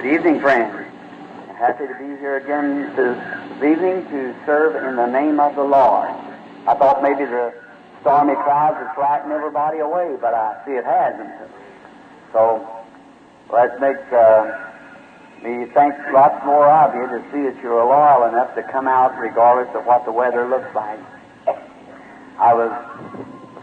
Good evening, friends. Happy to be here again this evening to serve in the name of the Lord. I thought maybe the stormy clouds would frighten everybody away, but I see it hasn't. So that makes uh, me think lots more of you to see that you're loyal enough to come out regardless of what the weather looks like. I was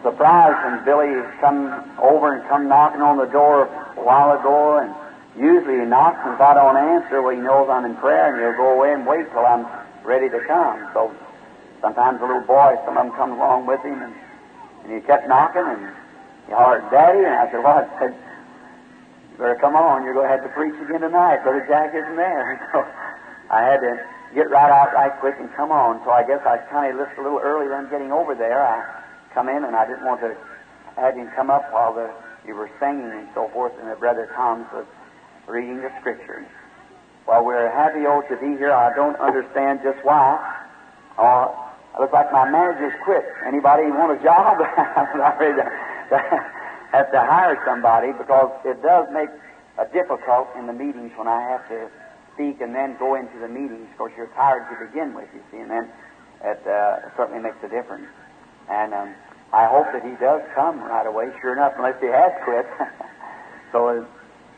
surprised when Billy come over and come knocking on the door a while ago and Usually he knocks, and if I don't answer, well, he knows I'm in prayer, and he'll go away and wait till I'm ready to come. So sometimes a little boy, some of them come along with him, and, and he kept knocking, and he hollered, Daddy, and I said, what? I said, you better come on, you're going to have to preach again tonight. Brother Jack isn't there. So I had to get right out right quick and come on. So I guess I kind of listened a little earlier than getting over there. I come in, and I didn't want to have him come up while the, you were singing and so forth, and the brother Tom was reading the Scripture. Well, we're happy oh to be here. I don't understand just why. Uh, it looks like my manager's quit. Anybody want a job? To have to hire somebody because it does make a difficult in the meetings when I have to speak and then go into the meetings. Of course, you're tired to begin with, you see, and then it uh, certainly makes a difference. And um, I hope that he does come right away. Sure enough, unless he has quit. so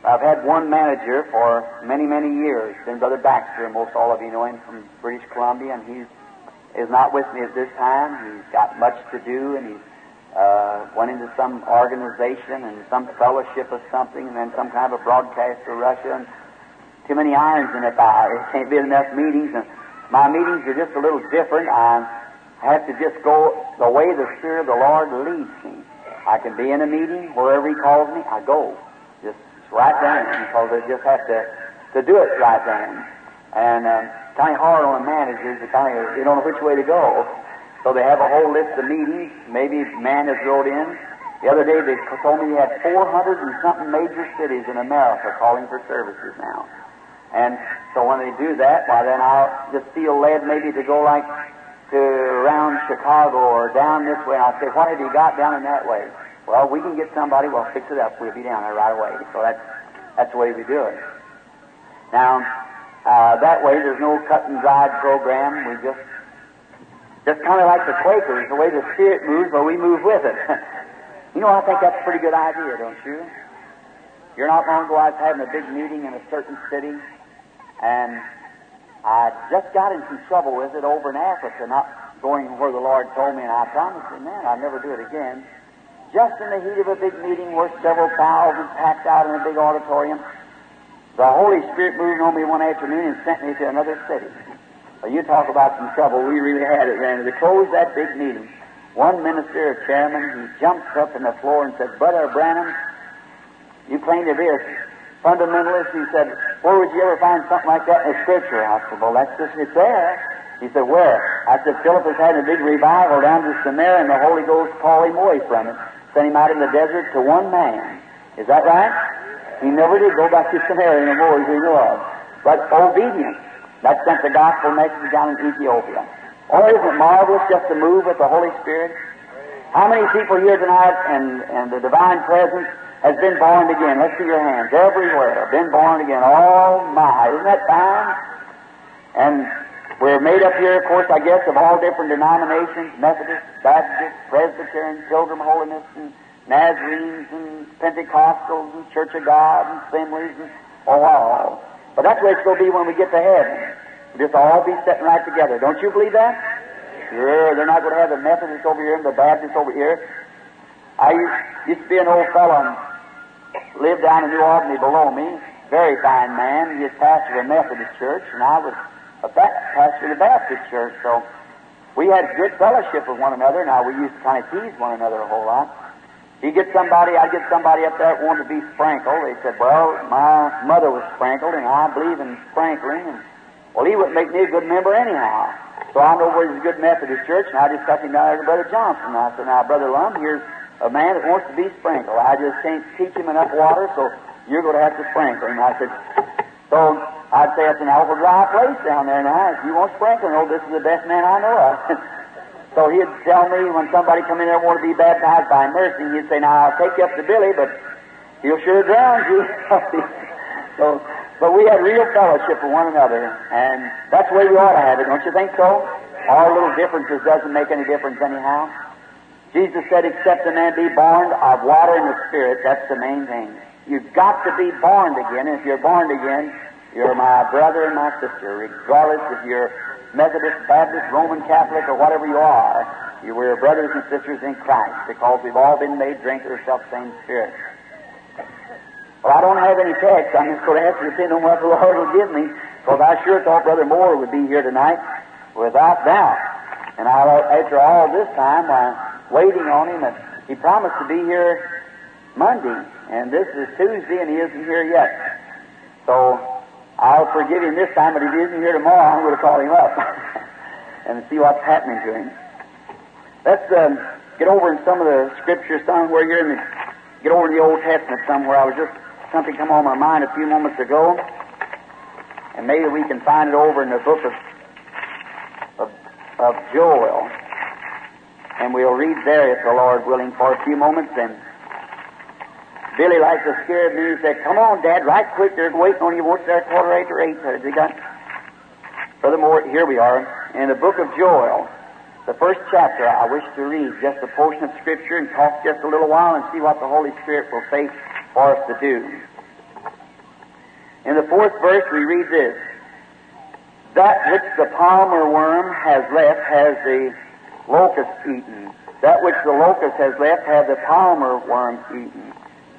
I've had one manager for many, many years, been Brother Baxter, most all of you know him from British Columbia, and he is not with me at this time. He's got much to do, and he's uh, went into some organization and some fellowship of something, and then some kind of a broadcast to Russia, and too many irons in the fire. There can't be enough meetings, and my meetings are just a little different. I have to just go the way the Spirit of the Lord leads me. I can be in a meeting wherever He calls me, I go right then because they just have to, to do it right then. And um, kind of hard on the managers to kind of, they don't know which way to go. So they have a whole list of meetings. Maybe man has wrote in. The other day they told me he had 400 and something major cities in America calling for services now. And so when they do that, why then I'll just feel led maybe to go like to around Chicago or down this way. I'll say, what have you got down in that way? Well, we can get somebody, we'll fix it up, we'll be down there right away. So that's, that's the way we do it. Now, uh, that way there's no cut and dried program. We just, just kind of like the Quakers, the way the Spirit moves, well, we move with it. you know, I think that's a pretty good idea, don't you? You're not long ago, I was having a big meeting in a certain city, and I just got in some trouble with it over in Africa, not going where the Lord told me, and I promised him, man, I'd never do it again just in the heat of a big meeting where several thousand packed out in a big auditorium, the Holy Spirit moved on me one afternoon and sent me to another city. Well, you talk about some trouble. We really had it then. To close that big meeting, one minister or chairman, he jumps up in the floor and said, Brother Branham, you claim to be a fundamentalist. He said, where would you ever find something like that in the Scripture? I said, well, that's just, it's there. He said, where? I said, Philip has had a big revival down to Samaria and the Holy Ghost called him away from it sent him out in the desert to one man. Is that right? He never did go back to Samaria no more as we know of. But obedience. That sent the gospel message down in Ethiopia. Oh, isn't it marvelous just to move with the Holy Spirit? How many people here tonight and, and the divine presence has been born again? Let's see your hands. Everywhere. Been born again. Oh my. Isn't that fine? And we're made up here, of course, I guess, of all different denominations Methodist, Baptist, Presbyterian, Pilgrim Holiness, and Nazarenes, and Pentecostals, and Church of God, and Assemblies, and all. But that's way it's going to be when we get to heaven. We'll just all be sitting right together. Don't you believe that? Sure, they're not going to have the Methodists over here and the Baptists over here. I used to be an old fellow and lived down in New Albany below me. Very fine man. He was pastor of a Methodist church, and I was a pastor of the Baptist church. So we had good fellowship with one another. Now we used to kind of tease one another a whole lot. You get somebody, I get somebody up there that wanted to be sprinkled. They said, "Well, my mother was sprinkled, and I believe in sprinkling." And well, he wouldn't make me a good member anyhow. So I know where there's a good Methodist church, and I just took him down there to Brother Johnson. I said, "Now, Brother Lum, here's a man that wants to be sprinkled. I just can't teach him enough water, so you're going to have to sprinkle him." I said, "So I'd say it's an awful dry place down there now. If you want sprinkling, oh, this is the best man I know of. so he'd tell me when somebody come in there want to be baptized by mercy, he'd say, now I'll take you up to Billy, but he'll sure drown you. so But we had real fellowship with one another, and that's the way we ought to have it, don't you think so? Our little differences doesn't make any difference anyhow. Jesus said, except a man be born of water and the Spirit, that's the main thing. You've got to be born again. If you're born again, you're my brother and my sister, regardless if you're Methodist, Baptist, Roman Catholic, or whatever you are. You were brothers and sisters in Christ because we've all been made drinkers of the same Spirit. Well, I don't have any text. I'm just going to have to depend on what the Lord will give me because I sure thought Brother Moore would be here tonight without doubt. And I, after all this time, I'm waiting on him, and he promised to be here Monday, and this is Tuesday, and he isn't here yet. So I'll forgive him this time, but if he isn't here tomorrow, I'm going to call him up and see what's happening to him. Let's um, get over in some of the scriptures somewhere here in the get over in the Old Testament somewhere. I was just something come on my mind a few moments ago, and maybe we can find it over in the book of of, of Joel, and we'll read there if the Lord willing for a few moments. And Billy likes to scare me and said, "Come on, Dad, right quick! They're waiting on you. What's there quarter after eight? Has he got?" Furthermore, here we are in the book of Joel. The first chapter I wish to read just a portion of Scripture and talk just a little while and see what the Holy Spirit will say for us to do. In the fourth verse we read this. That which the palmer worm has left has the locust eaten. That which the locust has left has the palmer worm eaten.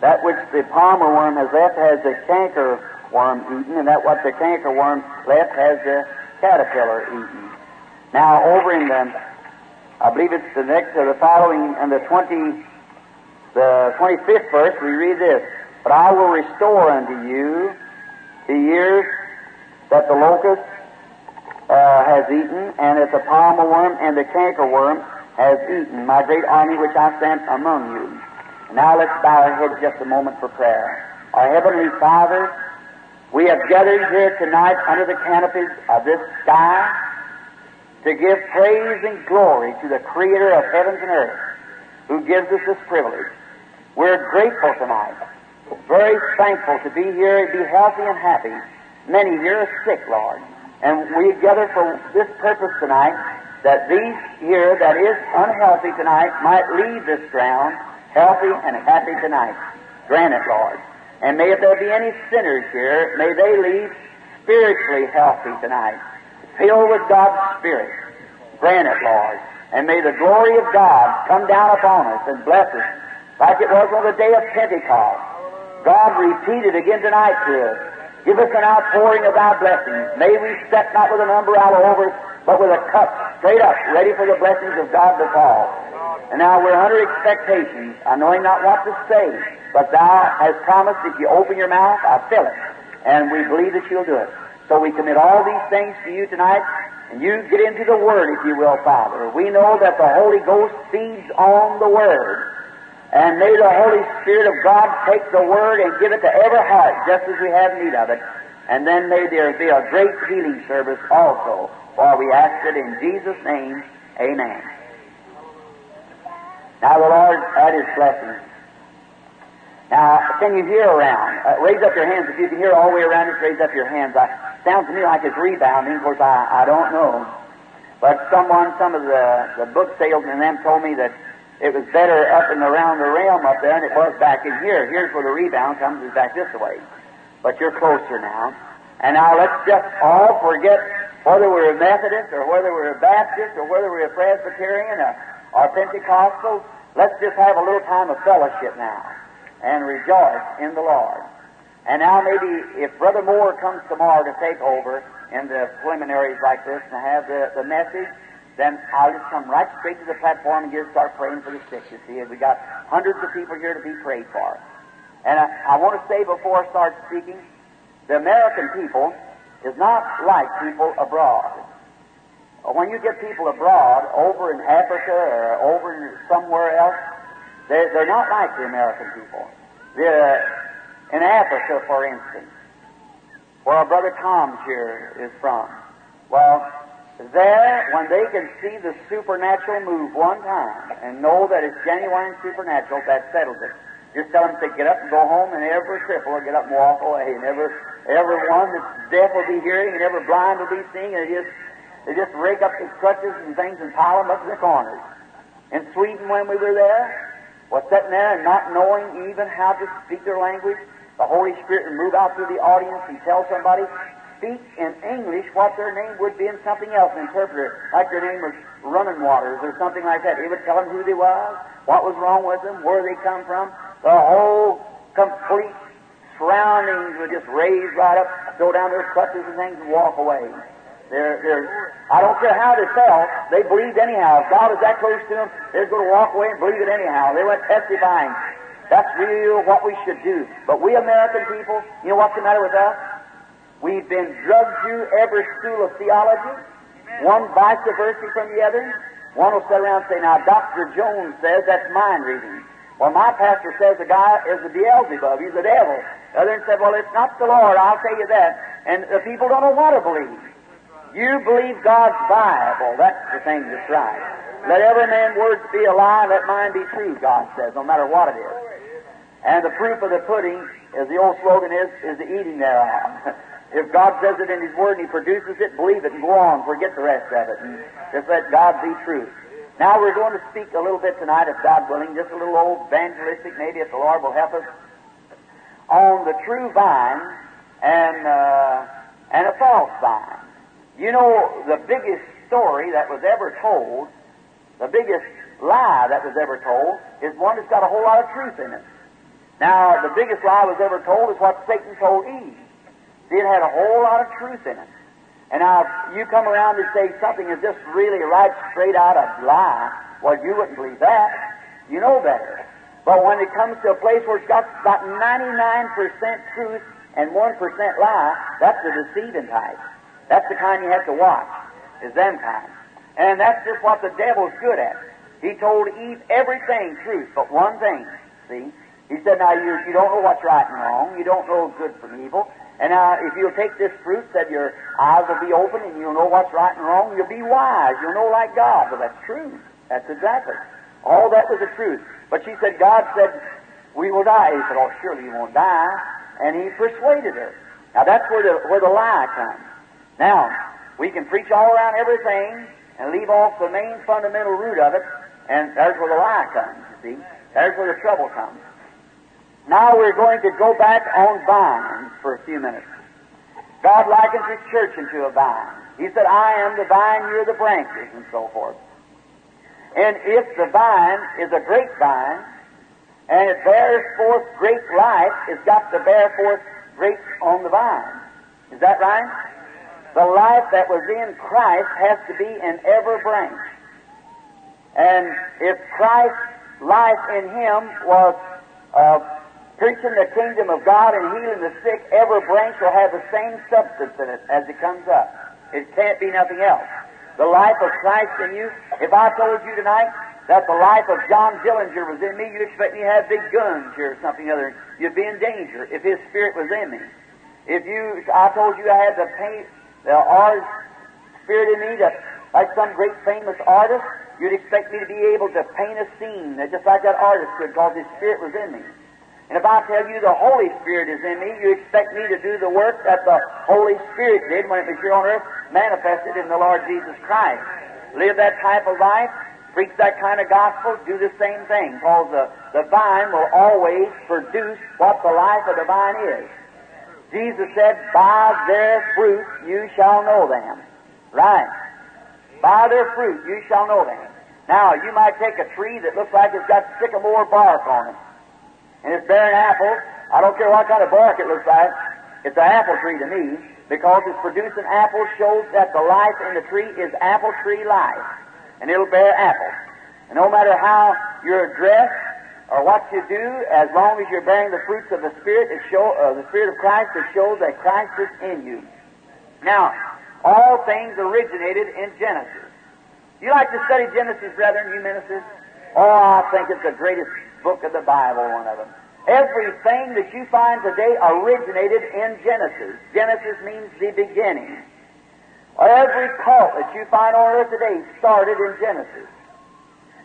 That which the palmer worm has left has the canker worm eaten, and that what the canker worm left has the caterpillar eaten. Now, over in the I believe it's the next or the following and the twenty the twenty fifth verse we read this. But I will restore unto you the years that the locust uh, has eaten, and that the palmer worm and the canker worm has eaten, my great army which I sent among you. Now let's bow our heads just a moment for prayer. Our Heavenly Father, we have gathered here tonight under the canopies of this sky to give praise and glory to the Creator of heavens and earth, who gives us this privilege. We're grateful tonight, very thankful to be here and be healthy and happy. Many here are sick, Lord, and we gather for this purpose tonight that these here that is unhealthy tonight might leave this ground healthy and happy tonight. Grant it, Lord. And may if there be any sinners here, may they leave spiritually healthy tonight filled with God's Spirit. Grant it, Lord. And may the glory of God come down upon us and bless us like it was on the day of Pentecost. God repeated again tonight to us. Give us an outpouring of thy blessings. May we step not with an umbrella over but with a cup straight up, ready for the blessings of God to fall. And now we're under expectations, I knowing not what to say, but thou hast promised if you open your mouth, I'll fill it. And we believe that you'll do it. So we commit all these things to you tonight, and you get into the Word, if you will, Father. We know that the Holy Ghost feeds on the Word. And may the Holy Spirit of God take the Word and give it to every heart, just as we have need of it. And then may there be a great healing service also. For we ask it in Jesus' name. Amen. Now the Lord add His blessing. Now, can you hear around? Uh, raise up your hands. If you can hear all the way around, just raise up your hands. Sounds to me like it's rebounding. Of course, I, I don't know. But someone, some of the, the book salesmen them told me that it was better up and around the realm up there than it was back in here. Here's where the rebound comes is back this way. But you're closer now. And now let's just all forget whether we're a Methodist or whether we're a Baptist or whether we're a Presbyterian or, or Pentecostal. Let's just have a little time of fellowship now and rejoice in the Lord. And now maybe if Brother Moore comes tomorrow to take over in the preliminaries like this and have the, the message, then I'll just come right straight to the platform and just start praying for the sick. You see, we got hundreds of people here to be prayed for. And I, I want to say before I start speaking, the American people is not like people abroad. When you get people abroad, over in Africa or over somewhere else, they're, they're not like the American people. They're, in Africa, for instance, where our brother Tom here is from. Well, there, when they can see the supernatural move one time and know that it's genuine supernatural, that settles it. Just tell them to get up and go home, and every cripple will get up and walk away, and every one that's deaf will be hearing, and every blind will be seeing, and they just they just rake up the crutches and things and pile them up in the corners. In Sweden, when we were there, was sitting there and not knowing even how to speak their language, the Holy Spirit would move out through the audience and tell somebody, speak in English what their name would be in something else, an interpreter, like their name was Running Waters or something like that. He would tell them who they was, what was wrong with them, where they come from. The whole complete surroundings would just raise right up, throw down their crutches and things, and walk away. They're, they're, I don't care how they felt, they believed anyhow. If God was that close to them, they're going to walk away and believe it anyhow. They went testifying. That's real what we should do. But we American people, you know what's the matter with us? We've been drugged through every school of theology, one vice versa from the other. One will sit around and say, now Dr. Jones says that's mind reading. Well, my pastor says the guy is a Beelzebub, he's the devil. The other said, well, it's not the Lord, I'll tell you that. And the people don't know what to believe. You believe God's Bible. That's the thing that's right. Let every man's words be a lie, let mine be true, God says, no matter what it is. And the proof of the pudding, as the old slogan is, is the eating thereof. if God says it in His Word and He produces it, believe it and go on, forget the rest of it, and just let God be true. Now we're going to speak a little bit tonight, if God willing, just a little old evangelistic, maybe if the Lord will help us, on the true vine and uh, and a false vine. You know, the biggest story that was ever told, the biggest lie that was ever told, is one that's got a whole lot of truth in it. Now, the biggest lie was ever told is what Satan told Eve. It had a whole lot of truth in it. And now, you come around and say something is just really right straight out of lie. Well, you wouldn't believe that. You know better. But when it comes to a place where it's got about 99% truth and 1% lie, that's the deceiving type. That's the kind you have to watch, is them kind. And that's just what the devil's good at. He told Eve everything truth, but one thing. See? He said, now you, you don't know what's right and wrong. You don't know good from evil. And now if you'll take this fruit, said your eyes will be open and you'll know what's right and wrong. You'll be wise. You'll know like God. Well, that's true. That's exactly. All that was the truth. But she said, God said, we will die. He said, oh, surely you won't die. And he persuaded her. Now that's where the, where the lie comes. Now, we can preach all around everything and leave off the main fundamental root of it, and there's where the lie comes, you see. There's where the trouble comes. Now we're going to go back on vines for a few minutes. God likens His church into a vine. He said, I am the vine, you're the branches, and so forth. And if the vine is a grapevine, and it bears forth great life, it's got to bear forth grapes on the vine. Is that right? The life that was in Christ has to be in every branch. And if Christ's life in him was uh, preaching the kingdom of God and healing the sick, every branch will have the same substance in it as it comes up. It can't be nothing else. The life of Christ in you, if I told you tonight that the life of John Dillinger was in me, you'd expect me to have big guns here or something other. You'd be in danger if his spirit was in me. If you, I told you I had the paint, the art spirit in me that, like some great famous artist, you'd expect me to be able to paint a scene just like that artist could because his spirit was in me. And if I tell you the Holy Spirit is in me, you expect me to do the work that the Holy Spirit did when it was here on earth, manifested in the Lord Jesus Christ. Live that type of life, preach that kind of gospel, do the same thing, because the, the vine will always produce what the life of the vine is. Jesus said, By their fruit you shall know them. Right. By their fruit you shall know them. Now, you might take a tree that looks like it's got sycamore bark on it, and it's bearing apples. I don't care what kind of bark it looks like. It's an apple tree to me, because it's producing apples shows that the life in the tree is apple tree life, and it'll bear apples. And no matter how you're dressed, or what you do, as long as you're bearing the fruits of the Spirit, it show, uh, the Spirit of Christ, it shows that Christ is in you. Now, all things originated in Genesis. You like to study Genesis, brethren, you ministers? Oh, I think it's the greatest book of the Bible, one of them. Everything that you find today originated in Genesis. Genesis means the beginning. Every cult that you find on earth today started in Genesis.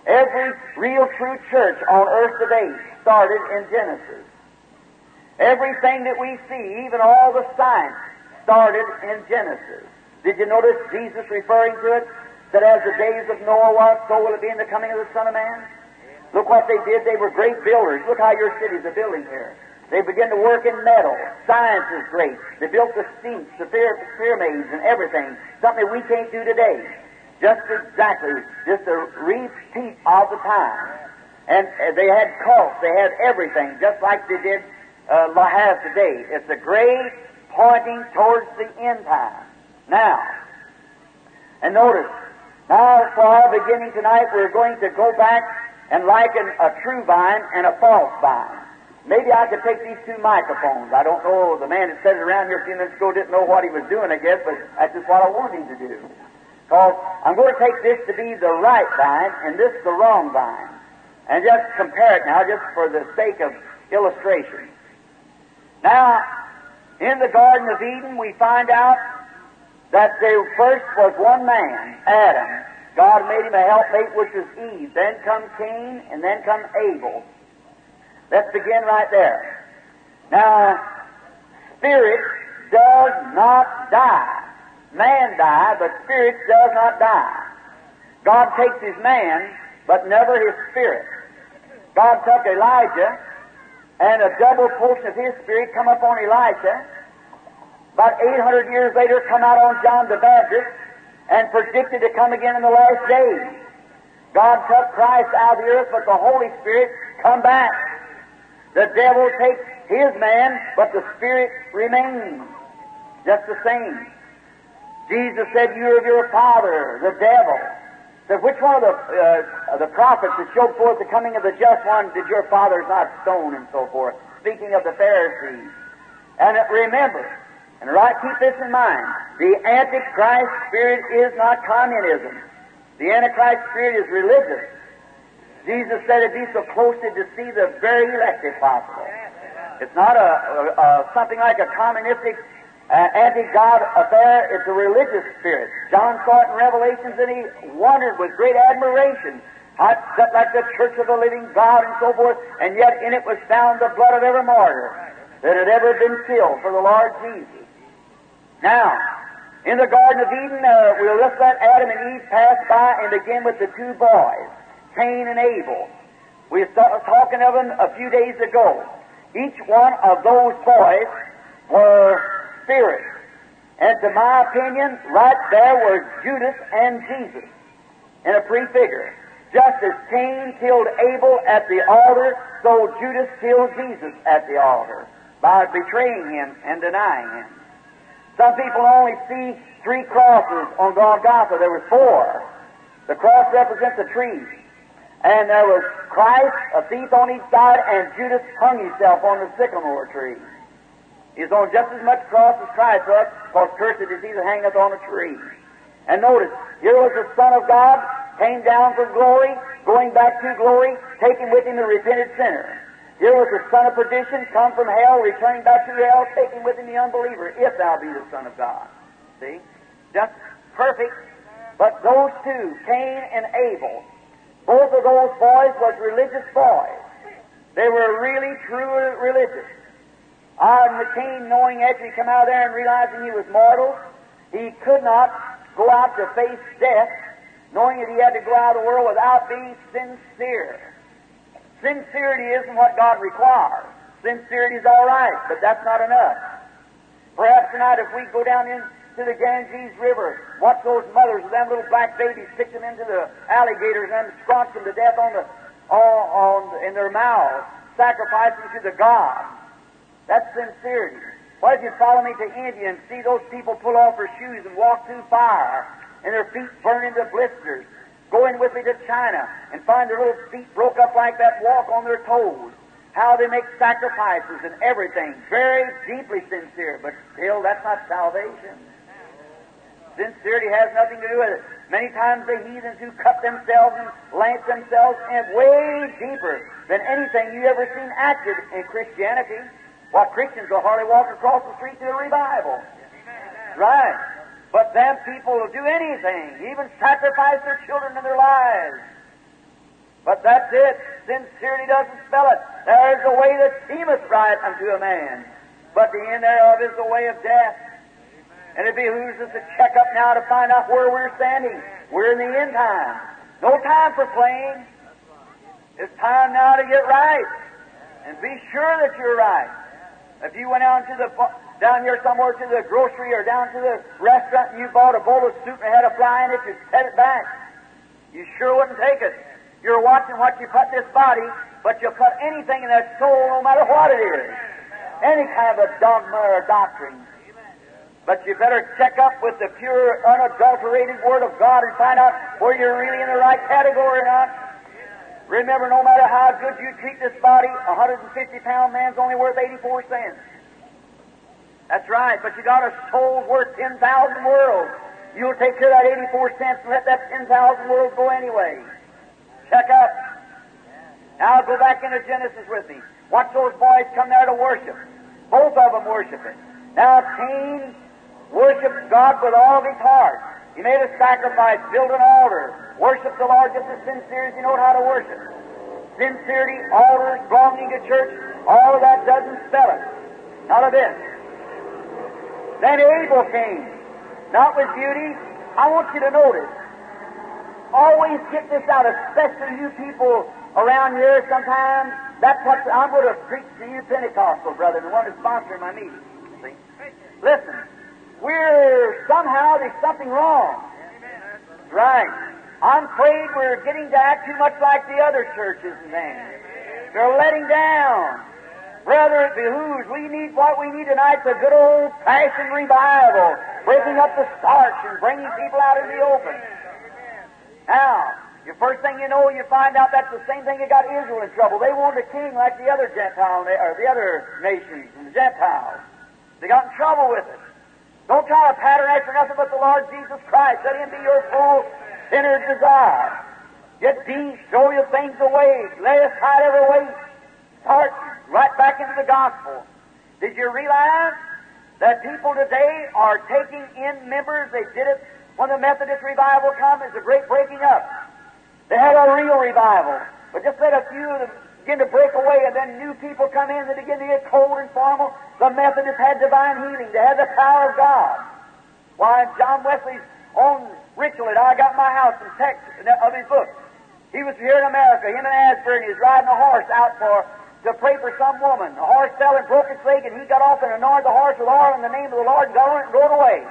Every real true church on earth today started in Genesis. Everything that we see, even all the science, started in Genesis. Did you notice Jesus referring to it? That as the days of Noah was, so will it be in the coming of the Son of Man? Look what they did. They were great builders. Look how your cities are building here. They began to work in metal. Science is great. They built the steeps, the pyramids, and everything. Something we can't do today. Just exactly, just a repeat of the time. And uh, they had cults. They had everything, just like they did uh, have today. It's a great pointing towards the end time. Now, and notice, now for our beginning tonight, we're going to go back and liken a true vine and a false vine. Maybe I could take these two microphones. I don't know. The man that said it around here a few minutes ago didn't know what he was doing, I guess, but that's just what I wanted him to do. Because I'm going to take this to be the right vine and this the wrong vine. And just compare it now, just for the sake of illustration. Now, in the Garden of Eden, we find out that there first was one man, Adam. God made him a helpmate, which was Eve. Then come Cain, and then come Abel. Let's begin right there. Now, spirit does not die. Man die, but spirit does not die. God takes his man, but never his spirit. God took Elijah, and a double portion of his spirit come upon Elijah. About 800 years later, come out on John the Baptist, and predicted to come again in the last days. God took Christ out of the earth, but the Holy Spirit come back. The devil takes his man, but the spirit remains just the same. Jesus said, "You're of your father, the devil." Said, which one of the uh, the prophets that showed forth the coming of the just one did your fathers not stone and so forth? Speaking of the Pharisees. And remember, and right, keep this in mind: the Antichrist spirit is not communism. The Antichrist spirit is religious. Jesus said it'd be so close to deceive the very elect if possible. It's not a, a, a something like a communistic uh, anti-God affair. It's a religious spirit. John saw it in Revelations, and he wondered with great admiration how set like the church of the living God and so forth, and yet in it was found the blood of every martyr that had ever been killed for the Lord Jesus. Now, in the Garden of Eden, uh, we'll just let Adam and Eve pass by and begin with the two boys. Cain and Abel. We were talking of them a few days ago. Each one of those boys were spirits. And to my opinion, right there were Judas and Jesus in a prefigure. Just as Cain killed Abel at the altar, so Judas killed Jesus at the altar by betraying him and denying him. Some people only see three crosses on Golgotha. There were four. The cross represents a tree. And there was Christ, a thief on each side, and Judas hung himself on the sycamore tree. He's on just as much cross as Christ was, because cursed is he that hangeth on a tree. And notice, here was the Son of God, came down from glory, going back to glory, taking with him the repented sinner. Here was the son of perdition, come from hell, returning back to hell, taking with him the unbeliever, if thou be the Son of God. See? Just perfect. But those two, Cain and Abel, both of those boys was religious boys. They were really, truly religious. And Cain, knowing after he come out there and realizing he was mortal, he could not go out to face death, knowing that he had to go out of the world without being sincere. Sincerity isn't what God requires. Sincerity is all right, but that's not enough. Perhaps tonight, if we go down into the Ganges River. Watch those mothers with them little black babies, pitch them into the alligators and scrunch them to death on the, on, in their mouths, sacrificing to the God. That's sincerity. What if you follow me to India and see those people pull off their shoes and walk through fire and their feet burn into blisters? Go in with me to China and find their little feet broke up like that, walk on their toes. How they make sacrifices and everything. Very deeply sincere, but still, that's not salvation. Sincerity has nothing to do with it. Many times the heathens who cut themselves and lance themselves in way deeper than anything you ever seen acted in Christianity. What Christians will hardly walk across the street to a revival. Right. But them people will do anything, even sacrifice their children and their lives. But that's it. Sincerity doesn't spell it. There is a way that seemeth right unto a man, but the end thereof is the way of death. And it behooves us to check up now to find out where we're standing. We're in the end time. No time for playing. It's time now to get right. And be sure that you're right. If you went out to the down here somewhere to the grocery or down to the restaurant and you bought a bowl of soup and had a fly in it, you'd set it back. You sure wouldn't take it. You're watching what you put this body, but you'll put anything in that soul, no matter what it is. Any kind of a dogma or doctrine. But you better check up with the pure, unadulterated Word of God and find out where you're really in the right category or not. Remember, no matter how good you treat this body, a 150 pound man's only worth 84 cents. That's right, but you got a soul worth 10,000 worlds. You'll take care of that 84 cents and let that 10,000 worlds go anyway. Check up. Now go back into Genesis with me. Watch those boys come there to worship. Both of them worshiping. Now Cain worshiped God with all of his heart. He made a sacrifice, built an altar, worshiped the Lord just as sincere as you know how to worship. Sincerity, altars, belonging to church, all of that doesn't spell it. Not a bit. Then Abel came, not with beauty. I want you to notice. Always get this out, especially you people around here sometimes. That's what I'm going to preach to you Pentecostal brothers, the one who's sponsoring my meeting. Listen, we're somehow there's something wrong. Right. I'm afraid we're getting to act too much like the other churches and things. They're letting down. Brother, it behooves. We need what we need tonight the good old fashioned revival, breaking up the starch and bringing people out in the open. Now, the first thing you know, you find out that's the same thing that got Israel in trouble. They wanted a king like the other Gentile or the other nations and the Gentiles. They got in trouble with it. Don't try to pattern after nothing but the Lord Jesus Christ. Let Him be your full inner desire. Get deep, show your things away, lay aside every weight. Start right back into the gospel. Did you realize that people today are taking in members? They did it when the Methodist revival come. It's a great breaking up. They had a real revival, but just let a few of them begin to break away, and then new people come in. They begin to get cold and formal. The Methodists had divine healing. They had the power of God. Why, John Wesley's own ritual that I got my house in Texas of his book. He was here in America, him and Asbury, and he was riding a horse out for to pray for some woman. The horse fell and broke its leg, and he got off and anointed the horse with oil in the name of the Lord, got on it and rode away.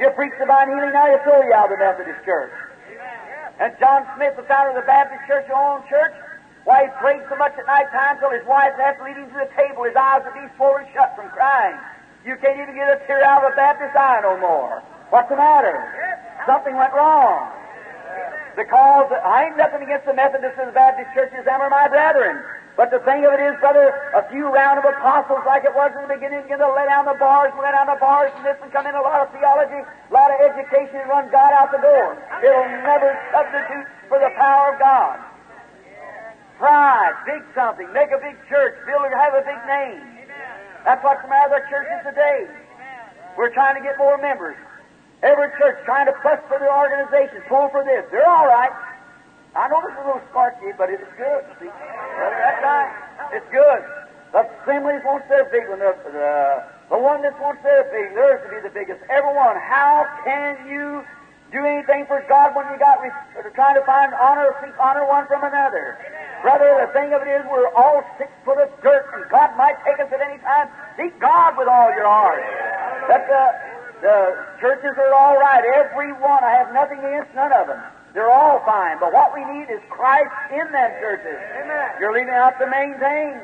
You preach divine healing, now you throw you out of the Methodist church. And John Smith, the founder of the Baptist church, your own church, why he prayed so much at night time till his wife had to lead him to the table. His eyes would be swollen shut from crying. You can't even get a tear out of a Baptist eye no more. What's the matter? Something went wrong. Because I ain't nothing against the Methodists and the Baptist churches, them are my brethren. But the thing of it is, brother, a few round of apostles like it was in the beginning begin to let down the bars and let down the bars and this and come in a lot of theology, a lot of education and run God out the door. It'll never substitute for the power of God. Pride, big something, make a big church, build have a big name. That's what's the matter with our churches today. We're trying to get more members. Every church trying to push for their organization, pull for this. They're all right. I know this is a little sparky, but it's good. See, that's right. It's good. The assemblies won't their big one. The, the, uh, the one that wants their big, theirs to be the biggest. Everyone. How can you do anything for God when you got re- trying to find honor, honor one from another? Brother, the thing of it is, we're all six foot of dirt, and God might take us at any time. Seek God with all your heart. That the uh, the churches are all right. Every one. I have nothing against none of them. They're all fine. But what we need is Christ in them churches. Amen. You're leaving out the main thing.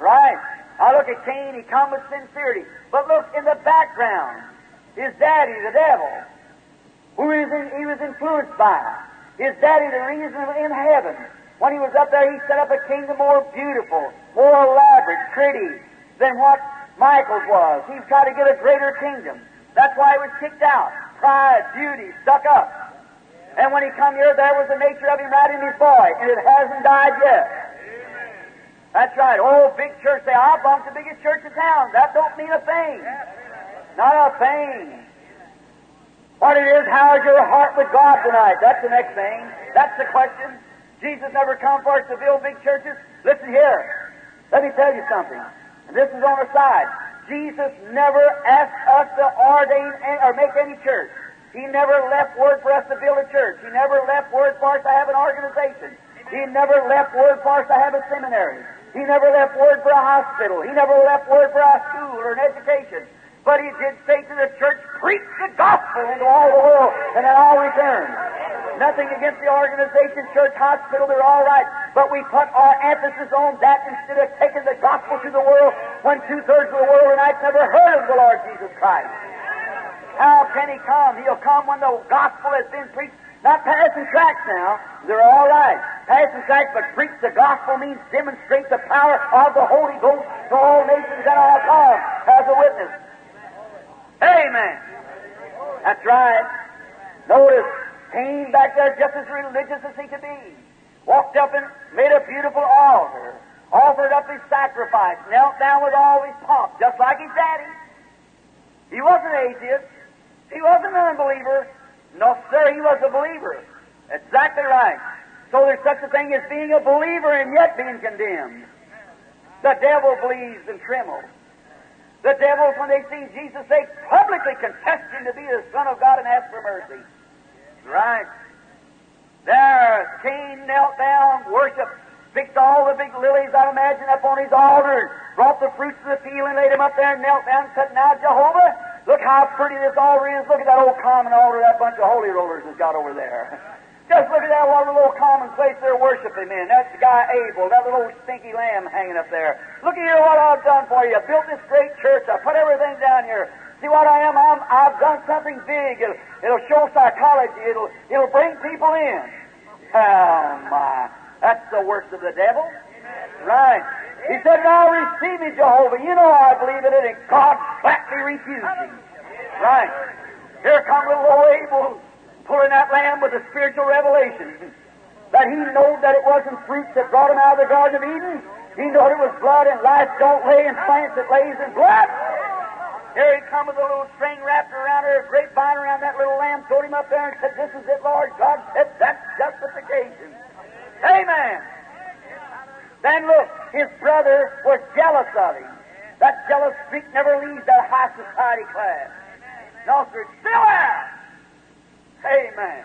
Right. I look at Cain, he come with sincerity. But look in the background. His daddy, the devil, who is in, he was influenced by. His daddy, the reason in heaven. When he was up there, he set up a kingdom more beautiful, more elaborate, pretty than what Michael's was. He tried to get a greater kingdom. That's why he was kicked out. Pride, beauty, stuck up. And when he come here, there was the nature of him right in his boy, and it hasn't died yet. That's right. Oh, big church. Say, I bumped the biggest church in town. That don't mean a thing. Not a thing. What it is, how is your heart with God tonight? That's the next thing. That's the question. Jesus never come for us to build big churches. Listen here. Let me tell you something. And this is on the side. Jesus never asked us to ordain or make any church. He never left word for us to build a church. He never left word for us to have an organization. He never left word for us to have a seminary. He never left word for a hospital. He never left word for a school or an education. But he did say to the church, preach the gospel into all the world, and then I'll return. Nothing against the organization, church, hospital, they're all right. But we put our emphasis on that instead of taking the gospel to the world when two thirds of the world tonight's never heard of the Lord Jesus Christ. How can he come? He'll come when the gospel has been preached. Not passing tracts now. They're all right. Passing tracts, but preach the gospel means demonstrate the power of the Holy Ghost to all nations and all time as a witness. Amen. That's right. Notice, Cain back there just as religious as he could be. Walked up and made a beautiful altar. Offered up his sacrifice. Knelt down with all his pomp, just like his daddy. He wasn't an atheist. He wasn't an unbeliever. No, sir, he was a believer. Exactly right. So there's such a thing as being a believer and yet being condemned. The devil believes and trembles. The devils, when they see Jesus, they publicly contest him to be the Son of God and ask for mercy. Right. There, Cain knelt down, worshiped, picked all the big lilies, I imagine, up on his altar, brought the fruits of the field and laid them up there and knelt down and said, Now, Jehovah, Look how pretty this altar is. Look at that old common altar that bunch of holy rollers has got over there. Just look at that one little common place they're worshiping in. That's the guy Abel, that little stinky lamb hanging up there. Look at here what I've done for you. I built this great church. I put everything down here. See what I am? I'm, I've done something big. It'll, it'll show psychology. It'll, it'll bring people in. Oh my. That's the worst of the devil. Right. He said, Now receive me, Jehovah. You know I believe in it. And God flatly refused him. Right. Here come little old Abel pulling that lamb with a spiritual revelation. That he knew that it wasn't fruits that brought him out of the Garden of Eden. He knew it was blood, and life don't lay in plants that lays in blood. Here he come with a little string wrapped around her, a grapevine around that little lamb, told him up there and said, This is it, Lord. God said, That's justification. Amen. Then look, his brother was jealous of him. That jealous streak never leaves that high society class. No, sir, it's still there. Amen.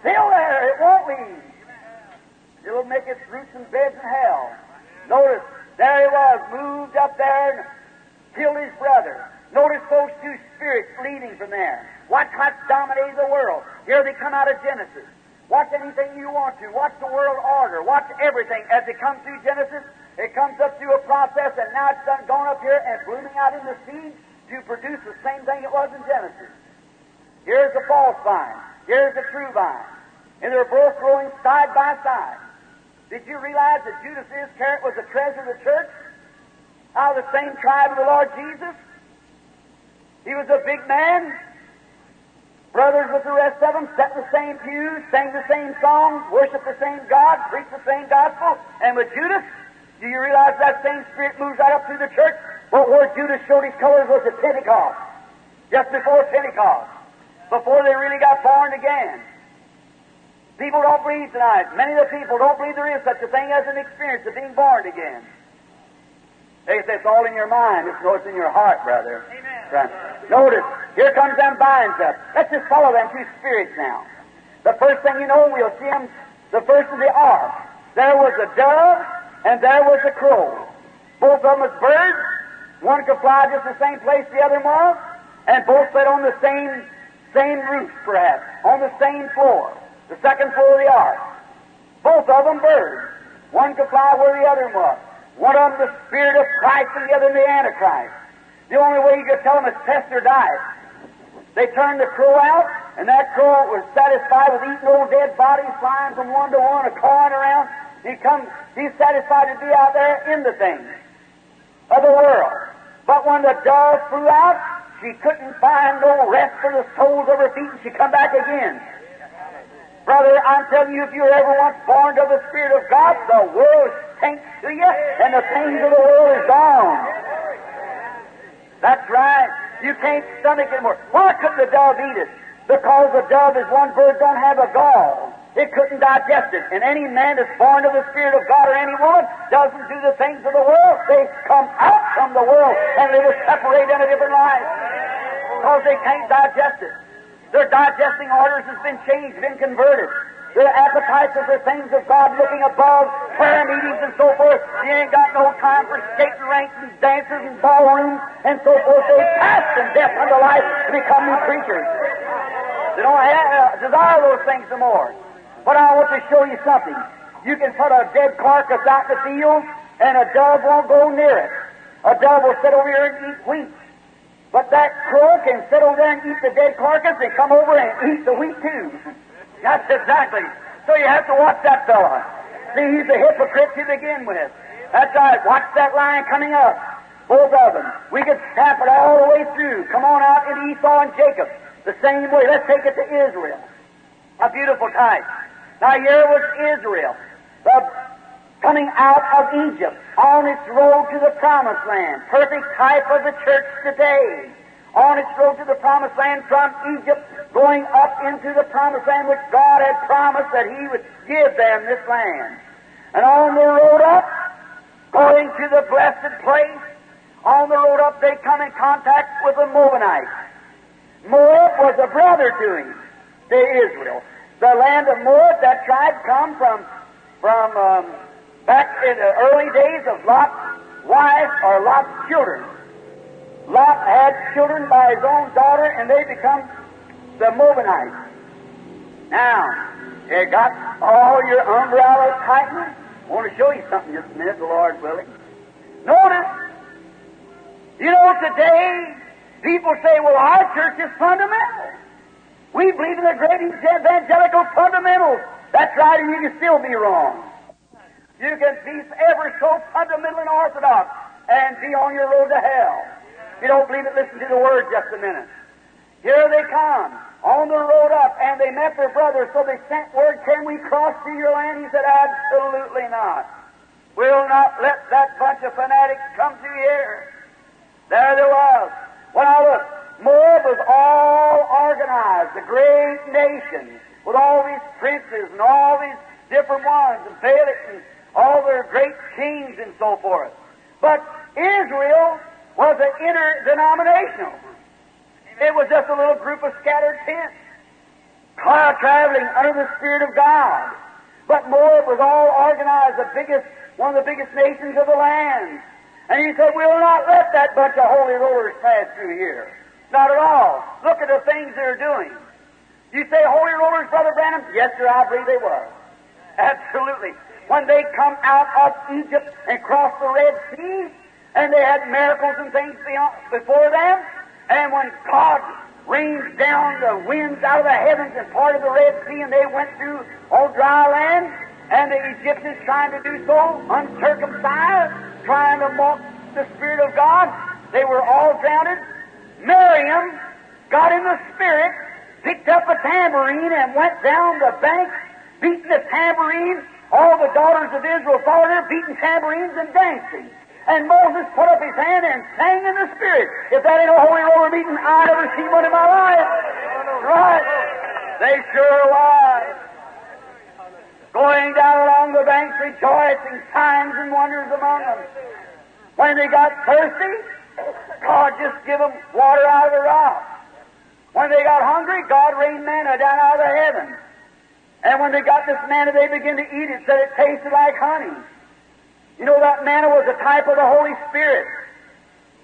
Still there, it won't leave. It'll make its roots and beds in hell. Notice, there he was, moved up there and killed his brother. Notice those two spirits leading from there. Watch what's dominating the world. Here they come out of Genesis. Watch anything you want to. Watch the world order. Watch everything. As it comes through Genesis, it comes up through a process, and now it's done gone up here and blooming out in the seed to produce the same thing it was in Genesis. Here's the false vine. Here's the true vine. And they're both growing side by side. Did you realize that Judas Iscariot was the treasure of the church? Out of the same tribe of the Lord Jesus? He was a big man, Brothers with the rest of them sat in the same pews, sang the same songs, worshiped the same God, preached the same gospel. And with Judas, do you realize that same spirit moves right up through the church? Well, where Judas showed his colors was at Pentecost, just before Pentecost, before they really got born again. People don't believe tonight. Many of the people don't believe there is such a thing as an experience of being born again. They say it's all in your mind. It's no, it's in your heart, brother. Amen. Right. Notice, here comes them vines up. Let's just follow them two spirits now. The first thing you know, we'll see them, the first of the ark. There was a dove, and there was a crow. Both of them was birds. One could fly just the same place the other was, and both fed on the same, same roof, perhaps, on the same floor, the second floor of the ark. Both of them birds. One could fly where the other was. One of them the Spirit of Christ and the other the Antichrist. The only way you could tell them is test or die. They turned the crow out, and that crow was satisfied with eating old dead bodies flying from one to one, a cawing around. He comes, he's satisfied to be out there in the things of the world. But when the dove flew out, she couldn't find no rest for the soles of her feet, and she come back again. Brother, I'm telling you, if you were ever once born of the Spirit of God, the world stinks to you, and the things of the world is gone. That's right. You can't stomach it anymore. Why couldn't the dove eat it? Because the dove is one bird don't have a gall. It couldn't digest it. And any man that's born of the Spirit of God or any woman doesn't do the things of the world. They come out from the world and they will separate in a different life. Because they can't digest it. Their digesting orders has been changed, been converted. Their appetites are for things of God looking above, prayer meetings and so forth. You ain't got no time for skating rinks and dances and ballrooms and so forth. They pass from death unto life to become new creatures. They don't have, uh, desire those things no more. But I want to show you something. You can put a dead carcass out in the field, and a dove won't go near it. A dove will sit over here and eat wheat. But that crow can sit over there and eat the dead carcass and come over and eat the wheat too. That's exactly. So you have to watch that fella. See, he's a hypocrite to begin with. That's right. Watch that line coming up. Both of them. We could snap it all the way through. Come on out into Esau and Jacob. The same way. Let's take it to Israel. A beautiful type. Now here was Israel, the coming out of Egypt on its road to the promised land. Perfect type of the church today. On its road to the promised land from Egypt, going up into the promised land which God had promised that He would give them this land. And on the road up, going to the blessed place, on the road up they come in contact with the Moabites. Moab was a brother to him, to Israel. The land of Moab, that tribe come from, from um, back in the early days of Lot's wife or Lot's children. Lot had children by his own daughter, and they become the Moabites. Now, you got all your umbrellas tightened. I want to show you something just a minute, the Lord willing. Notice, you know, today people say, well, our church is fundamental. We believe in the great evangelical fundamentals. That's right, and you can still be wrong. You can be ever so fundamental and orthodox and be on your road to hell. If you don't believe it, listen to the word just a minute. Here they come on the road up, and they met their brother, so they sent word, Can we cross through your land? He said, Absolutely not. We'll not let that bunch of fanatics come through here. There they was. Well, now look, Moab was all organized, a great nation, with all these princes and all these different ones, and Balak and all their great kings and so forth. But Israel was an interdenominational. It was just a little group of scattered tents, car traveling under the Spirit of God. But Moab was all organized, the biggest, one of the biggest nations of the land. And he said, We'll not let that bunch of holy rollers pass through here. Not at all. Look at the things they're doing. You say holy rollers, Brother Branham? Yes, sir, I believe they were. Absolutely. When they come out of Egypt and cross the Red Sea, and they had miracles and things before them, and when God rained down the winds out of the heavens and part of the Red Sea, and they went through on dry land, and the Egyptians trying to do so, uncircumcised, trying to mock the Spirit of God, they were all drowned. Miriam got in the Spirit, picked up a tambourine, and went down the bank, beating the tambourine. All the daughters of Israel followed her, beating tambourines and dancing. And Moses put up his hand and sang in the Spirit. If that ain't a holy roller meeting, I never seen one in my life. Right. They sure was. Going down along the banks, rejoicing, signs and wonders among them. When they got thirsty, God just give them water out of the rock. When they got hungry, God rained manna down out of heaven. And when they got this manna, they began to eat it, said it tasted like honey. You know that manna was a type of the Holy Spirit.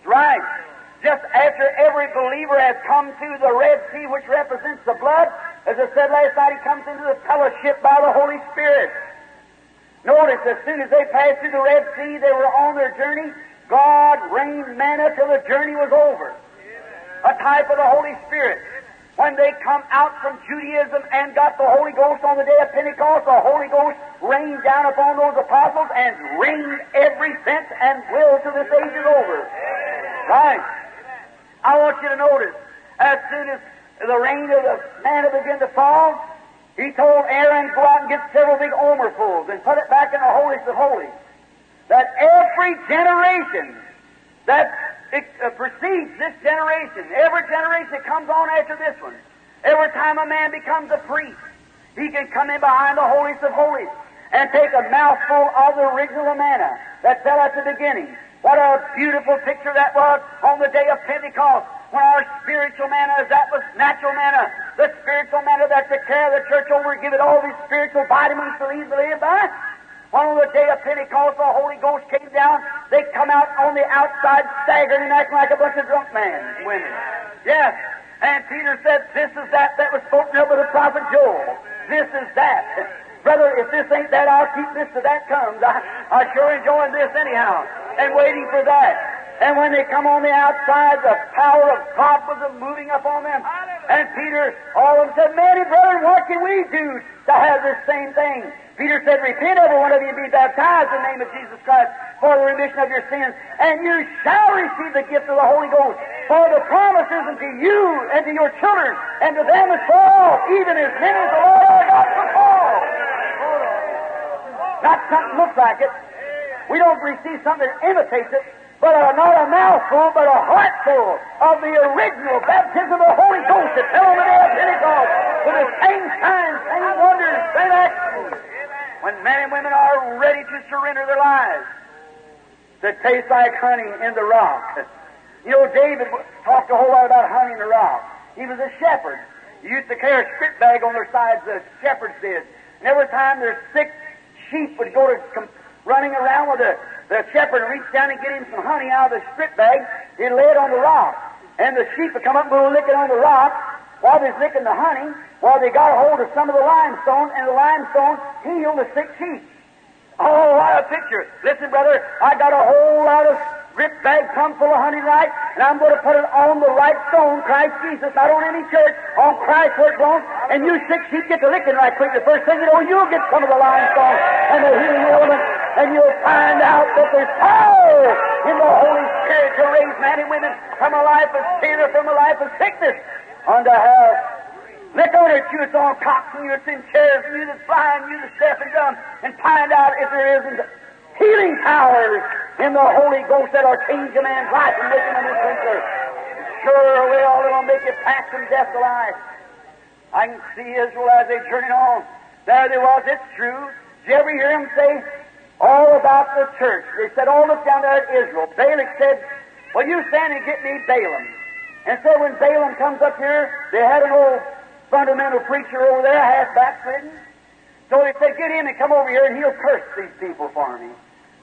Right. Just after every believer has come through the Red Sea, which represents the blood, as I said last night, he comes into the fellowship by the Holy Spirit. Notice, as soon as they passed through the Red Sea, they were on their journey. God rained manna till the journey was over. A type of the Holy Spirit. When they come out from Judaism and got the Holy Ghost on the day of Pentecost, the Holy Ghost rained down upon those apostles and rained every sense and will till this age is over. Right. I want you to notice, as soon as the rain of the manna began to fall, he told Aaron, go out and get several big omerfuls and put it back in the holiest of holies. That every generation that it, uh, precedes this generation, every generation that comes on after this one, every time a man becomes a priest, He can come in behind the holiest of holies and take a mouthful of the original manna that fell at the beginning. What a beautiful picture that was on the day of Pentecost when our spiritual manna, as that was natural manna, the spiritual manna that took care of the church over, give it all these spiritual vitamins to live, to by. On the day of Pentecost, the Holy Ghost came down. They come out on the outside, staggering and acting like a bunch of drunk men, women. Yes. And Peter said, This is that that was spoken of by the prophet Joel. This is that. Brother, if this ain't that, I'll keep this till that comes. I, I sure enjoying this anyhow. And waiting for that. And when they come on the outside, the power of God was moving up on them. And Peter, all of them said, Many brother, what can we do to have this same thing? Peter said, Repent, every one of you, and be baptized in the name of Jesus Christ for the remission of your sins, and you shall receive the gift of the Holy Ghost. For the promises unto you and to your children and to them as all, even as many as the Lord our God shall call. Not something looks like it. We don't receive something that imitates it, but a, not a mouthful, but a heartful of the original baptism of the Holy Ghost that fell on the day of Pentecost with the same signs, same wonders, same actions. When men and women are ready to surrender their lives, to taste like honey in the rock. You know, David talked a whole lot about honey in the rock. He was a shepherd. He used to carry a spit bag on their sides, the shepherds did. And every time their sick sheep would go to come running around with the, the shepherd and reach down and get him some honey out of the spit bag, he'd lay it on the rock. And the sheep would come up and go licking on the rock while they're licking the honey, while they got a hold of some of the limestone, and the limestone healed the sick sheep. Oh, what a picture. Listen, brother, I got a whole lot of grip bag plumb full of honey right, and I'm going to put it on the right stone, Christ Jesus, not on any church, on Christ where it belongs, and you sick sheep get to licking right quick. The first thing you know, you'll get some of the limestone and the healing element, and you'll find out that there's power in the Holy Spirit to raise men and women from a life of sin or from a life of sickness unto health. Look on it, you that's on cocks and you that's in chairs and you that's blind, you that's deaf and dumb, and find out if there isn't healing powers in the Holy Ghost that'll change a man's life and make him a new creature. Sure will, it'll make you pass from death to life. I can see Israel as they journeyed on. There they was, it's true. Did you ever hear them say all about the church? They said, oh, look down there at Israel. Balak said, well, you stand and get me Balaam. And so when Balaam comes up here, they had an old fundamental preacher over there, half backslidden. So they said, get him and come over here and he'll curse these people for me.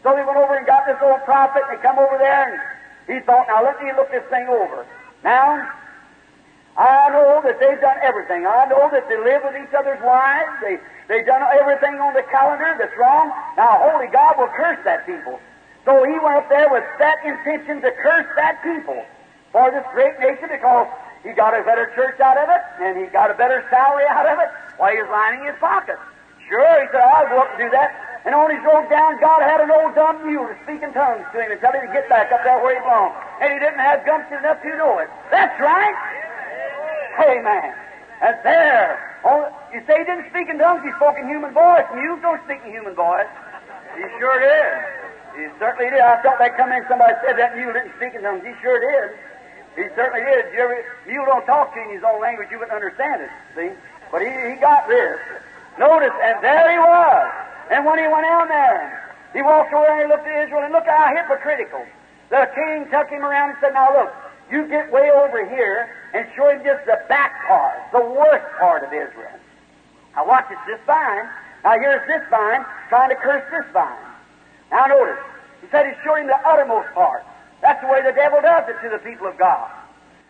So they went over and got this old prophet and they come over there and he thought, now let me look this thing over. Now, I know that they've done everything. I know that they live with each other's wives. They, they've done everything on the calendar that's wrong. Now, Holy God will curse that people. So he went up there with that intention to curse that people for this great nation because he got a better church out of it and he got a better salary out of it while he was lining his pockets. Sure, he said, I'll go up and do that. And on his road down, God had an old dumb mule to speak in tongues to him and tell him to get back up there where he belonged. And he didn't have gumption enough to know it. That's right. Amen. And there, oh, you say he didn't speak in tongues, he spoke in human voice. Mules don't speak in human voice. He sure did. He certainly did. I felt that come in, somebody said that mule didn't speak in tongues. He sure did. He certainly is. You ever, mule don't talk to you in his own language, you wouldn't understand it, see? But he, he got this. Notice, and there he was. And when he went down there, he walked over and he looked at Israel, and look how hypocritical. The king took him around and said, Now look, you get way over here and show him just the back part, the worst part of Israel. Now watch it, this vine. Now here's this vine trying to curse this vine. Now notice, he said he showed him the uttermost part. That's the way the devil does it to the people of God.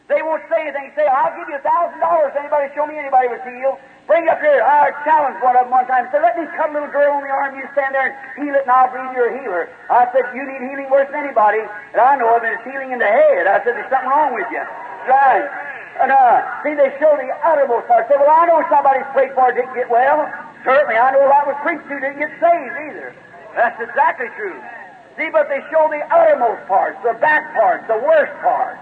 They won't say anything. Say, I'll give you a thousand dollars. Anybody show me anybody was healed? Bring up here. I challenged one of them one time. Said, let me cut a little girl on the arm. You stand there and heal it, and I'll believe you're a healer. I said, you need healing worse than anybody that I know of, and it's healing in the head. I said, there's something wrong with you. Right. And uh, see, they show the uttermost part. Say, well, I know somebody's prayed for didn't get well. Certainly, I know a lot was preached to didn't get saved either. That's exactly true. See, but they show the outermost parts, the back parts, the worst parts.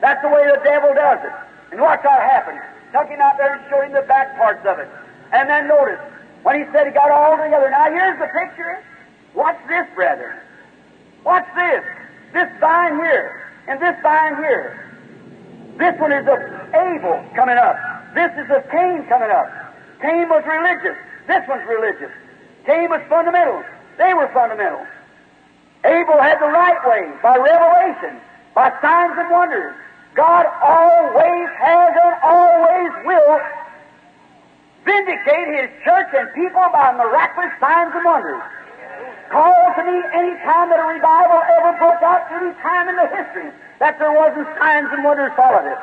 That's the way the devil does it. And watch how it happens. Him out there and showed him the back parts of it. And then notice, when he said he got all together. Now here's the picture. Watch this, brethren. Watch this. This vine here. And this vine here. This one is of Abel coming up. This is of Cain coming up. Cain was religious. This one's religious. Cain was fundamental. They were fundamental. Abel had the right way by revelation, by signs and wonders. God always has and always will vindicate His church and people by miraculous signs and wonders. Call to me any time that a revival ever broke out, any time in the history that there wasn't signs and wonders followed it.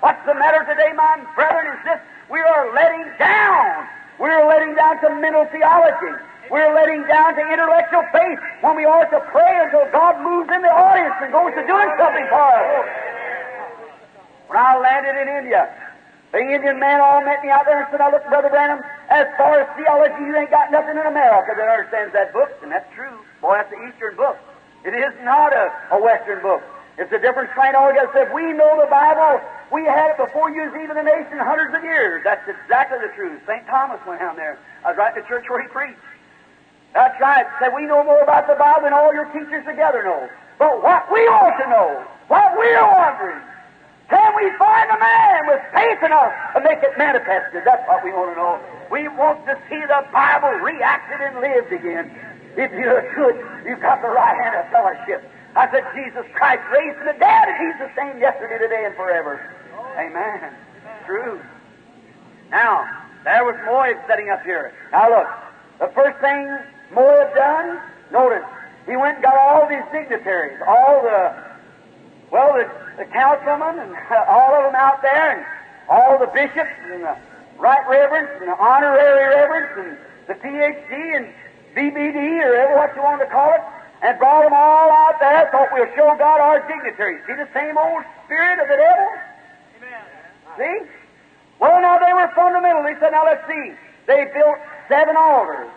What's the matter today, my brethren, is this we are letting down. We're letting down to mental theology. We're letting down to intellectual faith when we ought to pray until God moves in the audience and goes to doing something for us. When I landed in India, the Indian man all met me out there and said, I look, Brother Branham, as far as theology, you ain't got nothing in America that understands that book. And that's true. Boy, that's the Eastern book. It is not a, a Western book. It's a different strain altogether. So if we know the Bible, we had it before you was even a nation hundreds of years. That's exactly the truth. St. Thomas went down there. I was right in the church where he preached. That's right. Said we know more about the Bible than all your teachers together know. But what we ought to know, what we're wondering, can we find a man with faith enough to make it manifested? That's what we want to know. We want to see the Bible reacted and lived again. If you could, you've got the right hand of fellowship. I said, Jesus Christ raised from the dead, and He's the same yesterday, today, and forever. Amen. True. Now, there was Moab setting up here. Now look, the first thing Moab done, notice, he went and got all these dignitaries, all the, well, the the councilmen and all of them out there, and all the bishops and the right reverends and the honorary reverends and the PhD and BBD or whatever what you want to call it, and brought them all out there. Thought we'll show God our dignitaries. See the same old spirit of the devil. Amen. See? Well, now they were fundamental. They said, now let's see. They built seven altars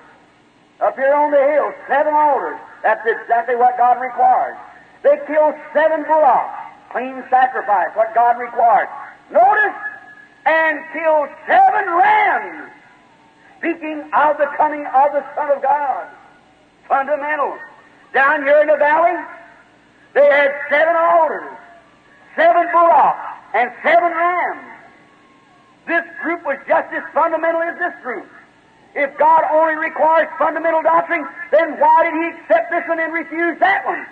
up here on the hill. Seven altars. That's exactly what God requires. They killed seven bullocks clean sacrifice, what God requires. Notice, and killed seven rams, speaking of the coming of the Son of God. Fundamental. Down here in the valley, they had seven altars, seven bullocks, and seven rams. This group was just as fundamental as this group. If God only requires fundamental doctrine, then why did He accept this one and refuse that one?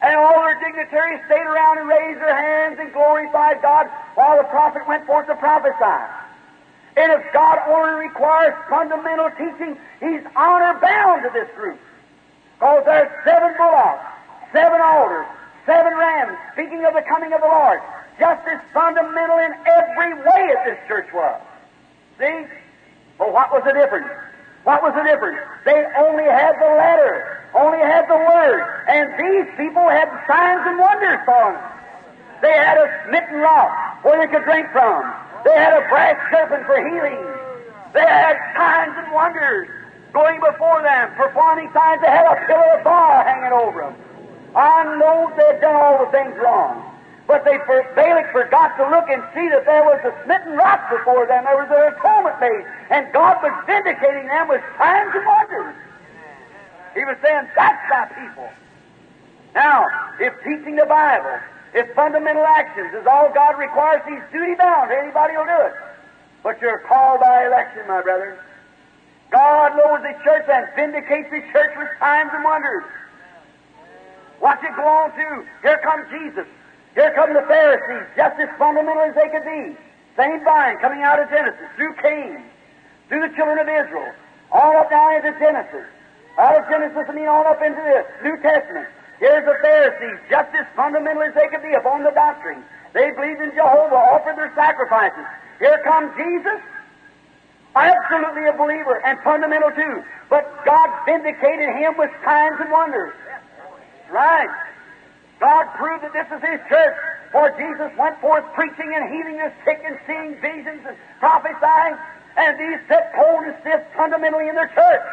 And all their dignitaries stayed around and raised their hands and glorified God while the prophet went forth to prophesy. And if God only requires fundamental teaching, He's honor bound to this group. Because there's seven bullocks, seven altars, seven rams, speaking of the coming of the Lord. Just as fundamental in every way as this church was. See? Well, what was the difference? What was the difference? They only had the letter only had the Word. And these people had signs and wonders for them. They had a smitten rock where they could drink from. They had a brass serpent for healing. They had signs and wonders going before them, performing signs. They had a pillar of fire hanging over them. I know they'd done all the things wrong. But they, for, Balak forgot to look and see that there was a smitten rock before them. There was an atonement made. And God was vindicating them with signs and wonders. He was saying, that's my people. Now, if teaching the Bible, if fundamental actions is all God requires, He's duty bound. Anybody will do it. But you're called by election, my brother. God knows the church and vindicates the church with signs and wonders. Watch it go on to. Here comes Jesus. Here come the Pharisees, just as fundamental as they could be. Same vine coming out of Genesis, through Cain, through the children of Israel, all up down into Genesis. Out of Genesis and on up into the New Testament. Here's the Pharisees, just as fundamental as they could be upon the doctrine. They believed in Jehovah, offered their sacrifices. Here comes Jesus, absolutely a believer and fundamental too. But God vindicated him with signs and wonders. Right. God proved that this is His church. For Jesus went forth preaching and healing the sick and seeing visions and prophesying, and these set cold and stiff fundamentally in their church.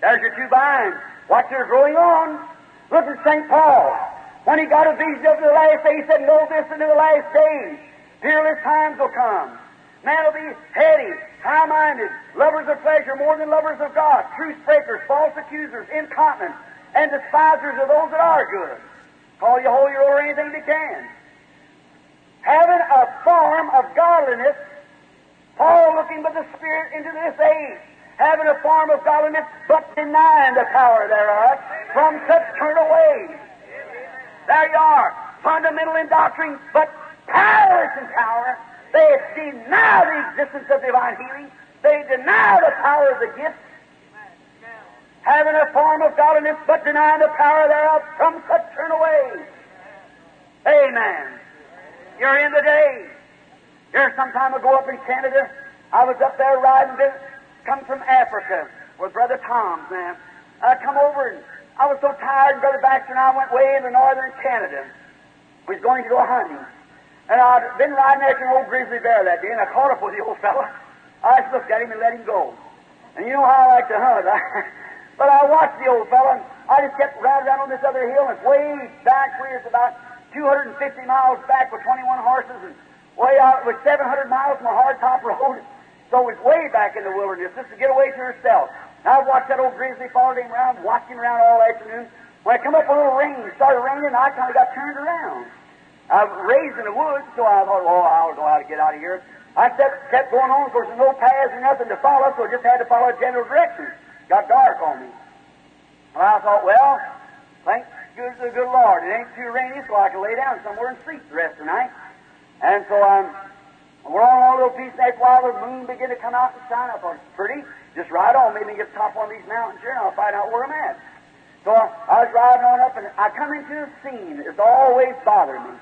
There's your two vines. Watch their growing on. Look at St. Paul. When he got a vision of the last day, he said, Know this into the last days. Peerless times will come. Men will be heady, high minded, lovers of pleasure more than lovers of God, truth breakers, false accusers, incontinent, and despisers of those that are good. Call you holy or anything they can. Having a form of godliness, Paul looking by the Spirit into this age, having a form of godliness, but denying the power thereof, from such turn away. There you are, fundamental in doctrine, but powerless in power. They deny the existence of divine healing. They deny the power of the gift. Having a form of godliness, but denying the power thereof, from such turn away. Amen. You're in the day. Here, some time ago up in Canada, I was up there riding, come from Africa with Brother Tom's man. I come over and I was so tired, Brother Baxter and I went way into northern Canada. We was going to go hunting. And I'd been riding after an old grizzly bear that day, and I caught up with the old fellow. I just looked at him and let him go. And you know how I like to hunt. but I watched the old fellow, and I just kept riding around on this other hill, and way back where it's about 250 miles back with 21 horses, and way out with 700 miles from a hardtop road. So it's way back in the wilderness just to get away to herself. I watched that old grizzly followed him around, watched him around all afternoon. When I come up a little rain, started raining, I kind of got turned around. I was raised in the woods, so I thought, oh, I don't know how to get out of here. I kept, kept going on. Of course, there's no paths or nothing to follow, so I just had to follow a general direction. Got dark on me. And I thought, well, thanks good the good Lord. It ain't too rainy, so I can lay down somewhere and sleep the rest of the night. And so I'm, we're on a little piece next while the moon began to come out and shine. up thought, it's pretty. Just ride on. Maybe get top one of these mountains here, and I'll find out where I'm at. So I was riding on up, and I come into a scene that's always bothered me.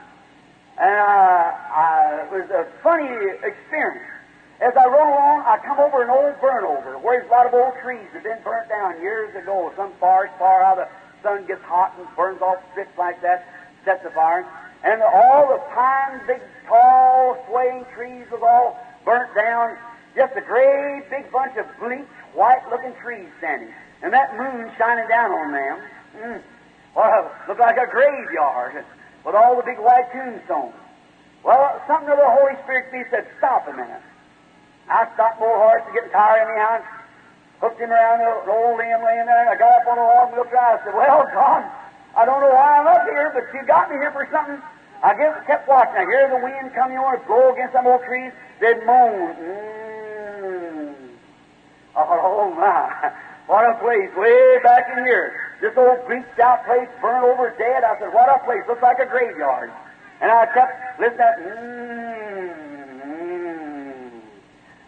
And uh, I, it was a funny experience. As I rode along, I come over an old burn over where there's a lot of old trees that had been burnt down years ago. Some forest fire, how the sun gets hot and burns off strips like that, sets the fire. And all the pine, big, tall, swaying trees was all burnt down. Just a great big bunch of bleak, white-looking trees standing. And that moon shining down on them. Mm. Well, looked like a graveyard with all the big white tombstones. Well, something of the Holy Spirit me said, stop a minute. I stopped my horse to get tired anyhow, hooked him around the old limb laying there, and I got up on the log and looked around. I said, well, God, I don't know why I'm up here, but you got me here for something. I kept, kept watching. I hear the wind on, it blow against some old trees. They'd moan. Mm. Oh, my. What a place, way back in here. This old bleached out place, burned over dead. I said, what a place. Looks like a graveyard. And I kept listening. Mm.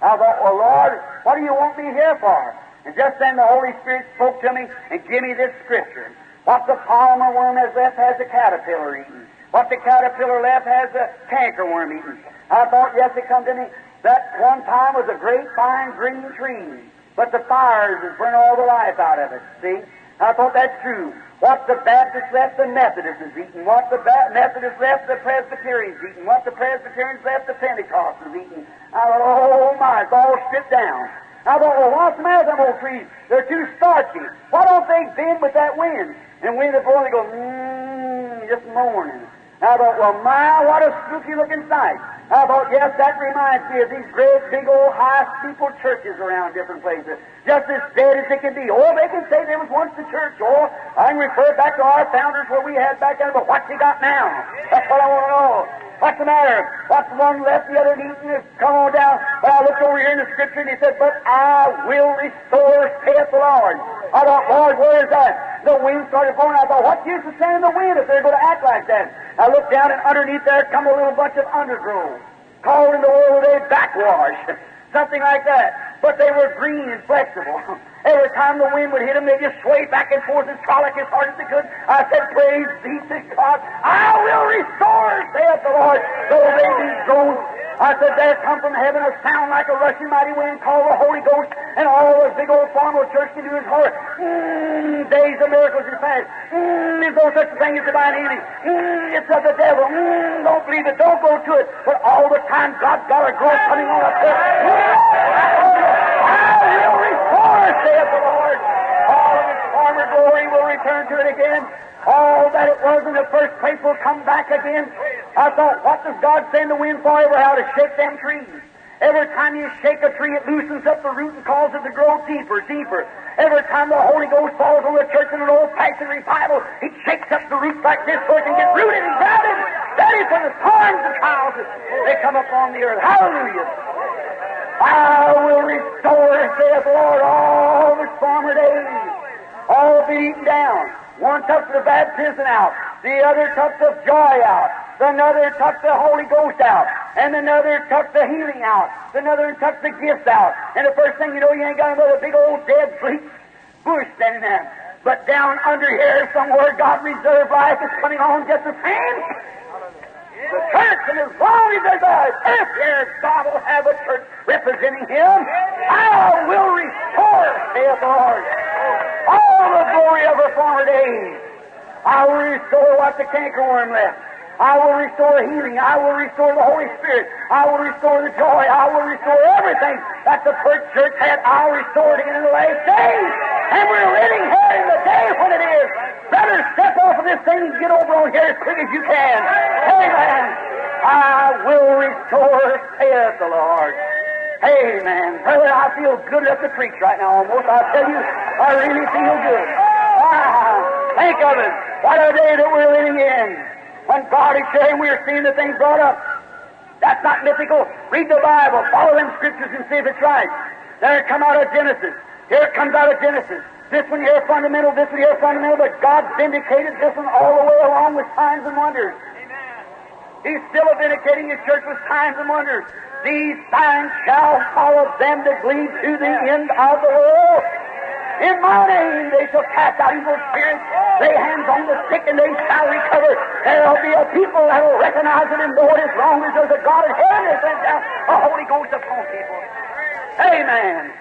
I thought, well, Lord, what do you want me here for? And just then the Holy Spirit spoke to me and gave me this scripture. What the palmer worm has left has the caterpillar eaten. What the caterpillar left has the cankerworm eaten. I thought, yes, it come to me. That one time was a great fine green tree, but the fires has burned all the life out of it. See? I thought that's true. What the Baptist left, the Methodist is eating. What the ba- Methodist left, the Presbyterians eating. What the Presbyterians left, the Pentecostals eating. I thought, oh my, it's all stripped down. I thought, well, what's the matter with them old trees? They're too starchy. Why don't they bend with that wind? And when they blow, they go, mmm, just moaning. I thought, well, my, what a spooky looking sight. I thought, yes, that reminds me of these great, big old high steeple churches around different places. Just as dead as they can be. Oh, they can say there was once the church. Oh, I can refer back to our founders where we had back then, but what's he got now? That's what I want to know. What's the matter? What's one left, the other eaten? Come on down. But I looked over here in the scripture and he said, But I will restore, saith the Lord. I thought, Lord, where is that? The wind started blowing. I thought, what use of sending the wind if they're going to act like that? I looked down and underneath there come a little bunch of undergrowth, called in the old day backwash, something like that. But they were green and flexible. Every time the wind would hit them, they just sway back and forth and frolic as hard as they could. I said, Praise be to God. I will restore, saith the Lord, though they be grown. I said, There come from heaven a sound like a rushing mighty wind called the Holy Ghost, and all this big old formal church can do is holler, mm, days of miracles is past. Mm, there's no such thing as divine healing. Mm, it's of the devil. Mm, don't believe it. Don't go to it. But all the time, God's got a growth coming on up there. I will restore, saith the Lord. Glory will return to it again. All that it was in the first place will come back again. I thought, what does God send the wind for ever? How to shake them trees. Every time you shake a tree, it loosens up the root and causes it to grow deeper, deeper. Every time the Holy Ghost falls on the church in an old-fashioned revival, it shakes up the roots like this so it can get rooted and grounded, ready for the thorns and trials that they come upon the earth. Hallelujah. I will restore, saith the Lord, all the former days. All beaten down. One took the baptism out. The other took the joy out. Another took the Holy Ghost out. And another took the healing out. Another took the gifts out. And the first thing you know, you ain't got another big old dead bleak bush standing there. But down under here somewhere, God reserved life is coming on just the same. The church, and as long as there's a church here, God will have a church representing Him. I will restore, saith the Lord, all the glory of her former days. I will restore what the cankerworm left. I will restore healing. I will restore the Holy Spirit. I will restore the joy. I will restore everything that the first church had. I'll restore it again in the last days. And we're living here in the day when it is. Better step off of this thing and get over on here as quick as you can. Amen. I will restore, saith the Lord. Amen. Brother, I feel good enough to preach right now almost. I tell you, I really feel good. Ah, think of it. What a day that we're living in. When God is sharing, we are seeing the things brought up. That's not mythical. Read the Bible. Follow them scriptures and see if it's right. There it come out of Genesis. Here it comes out of Genesis. This one here fundamental, this one here fundamental, but God vindicated this one all the way along with signs and wonders. Amen. He's still vindicating His church with signs and wonders. These signs shall follow them that lead to the end of the world. In my name they shall cast out evil spirits, lay hands on the sick, and they shall recover. There'll be a people that will recognize it and know it as long as there's a God in heaven that sends down the Holy Ghost upon people. Amen.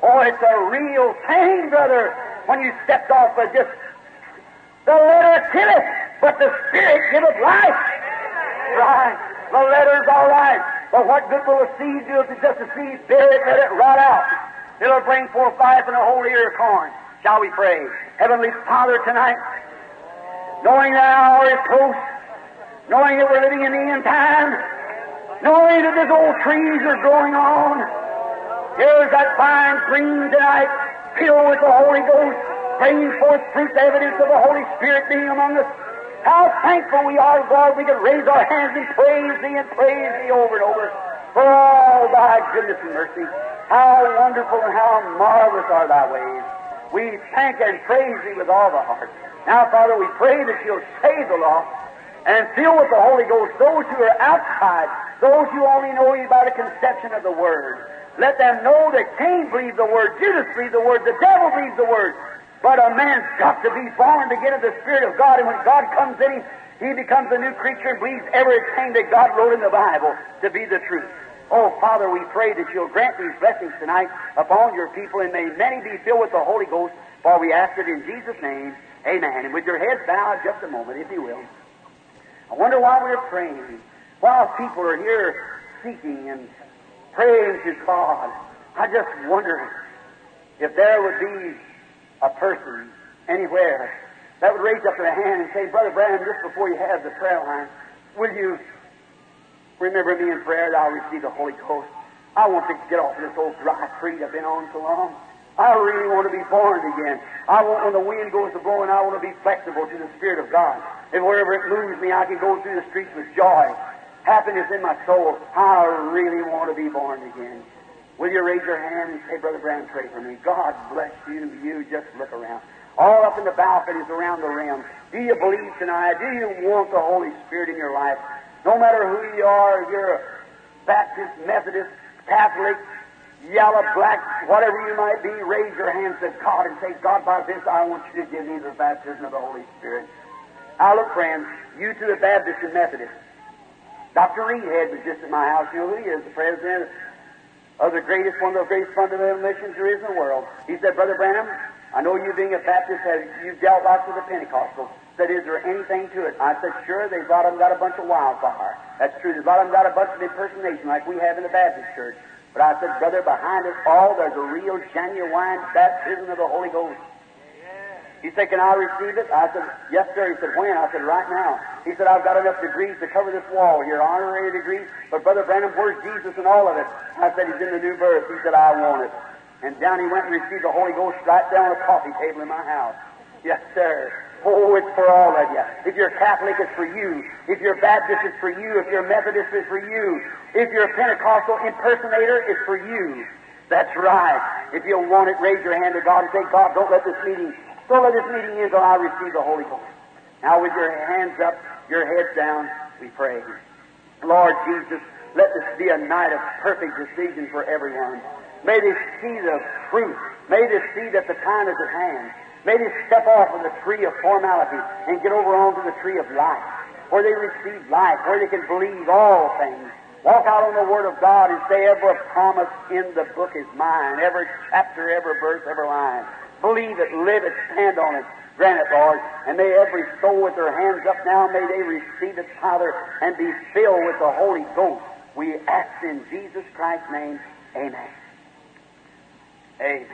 Oh, it's a real thing, brother, when you stepped off of just the letter killeth, but the Spirit giveth life. Right. The letter's all right. But what good will a seed do if it's just a seed? Bury it, let it rot out. It'll bring forth life and a whole ear of corn. Shall we pray? Heavenly Father, tonight, knowing that our hour is close, knowing that we're living in the end time, knowing that these old trees are growing on, here's that fine green tonight, filled with the Holy Ghost, bringing forth fruit, evidence of the Holy Spirit being among us. How thankful we are, God, we can raise our hands and praise Thee and praise Thee over and over for all Thy goodness and mercy. How wonderful and how marvelous are Thy ways. We thank and praise Thee with all the heart. Now, Father, we pray that You'll save the lost and fill with the Holy Ghost those who are outside, those who only know You by the conception of the Word. Let them know that Cain believed the Word, Judas believed the Word, the devil believes the Word. But a man's got to be born to get of the Spirit of God, and when God comes in him, he becomes a new creature and believes everything that God wrote in the Bible to be the truth. Oh, Father, we pray that you'll grant these blessings tonight upon your people, and may many be filled with the Holy Ghost, for we ask it in Jesus' name. Amen. And with your heads bowed just a moment, if you will. I wonder why we're praying. While people are here seeking and praying to God, I just wonder if there would be a person anywhere that would raise up their hand and say, Brother Branham, just before you have the prayer line, will you remember me in prayer that I'll receive the Holy Ghost? I want to get off this old dry creed I've been on so long. I really want to be born again. I want, when the wind goes to blowing, I want to be flexible to the Spirit of God. And wherever it moves me, I can go through the streets with joy, happiness in my soul. I really want to be born again. Will you raise your hand and say, Brother Brown, pray for me? God bless you. You just look around. All up in the balconies around the rim. Do you believe tonight? Do you want the Holy Spirit in your life? No matter who you are, if you're a Baptist, Methodist, Catholic, yellow, black, whatever you might be, raise your hands to God and say, God, by this I want you to give me the baptism of the Holy Spirit. Now look, friends, you to the Baptist and Methodist. Dr. Reidhead was just at my house. You know who he is, the president of the greatest, one of the greatest fundamental missions there is in the world. He said, Brother Branham, I know you being a Baptist, have, you've dealt lots with the Pentecostals. Said, is there anything to it? I said, sure, they've lot them got a bunch of wildfire. That's true. A lot them got a bunch of impersonation like we have in the Baptist church. But I said, brother, behind us all, there's a real, genuine baptism of the Holy Ghost. He said, Can I receive it? I said, Yes, sir. He said, When? I said, Right now. He said, I've got enough degrees to cover this wall here, honorary degrees. But Brother Branham, where's Jesus and all of it? I said, He's in the new birth. He said, I want it. And down he went and received the Holy Ghost right there on the coffee table in my house. Yes, sir. Oh, it's for all of you. If you're Catholic, it's for you. If you're Baptist, it's for you. If you're Methodist, it's for you. If you're a Pentecostal impersonator, it's for you. That's right. If you want it, raise your hand to God and say, God, don't let this meeting, don't let this meeting end until I receive the Holy Ghost. Now, with your hands up, your heads down, we pray. Lord Jesus, let this be a night of perfect decision for everyone. May they see the truth. May they see that the time is at hand. May they step off of the tree of formality and get over onto the tree of life, where they receive life, where they can believe all things. Walk out on the Word of God and say, every promise in the book is mine, every chapter, every verse, every line. Believe it, live it, stand on it. Grant it, Lord. And may every soul with their hands up now, may they receive it, Father, and be filled with the Holy Ghost. We ask in Jesus Christ's name. Amen. Amen.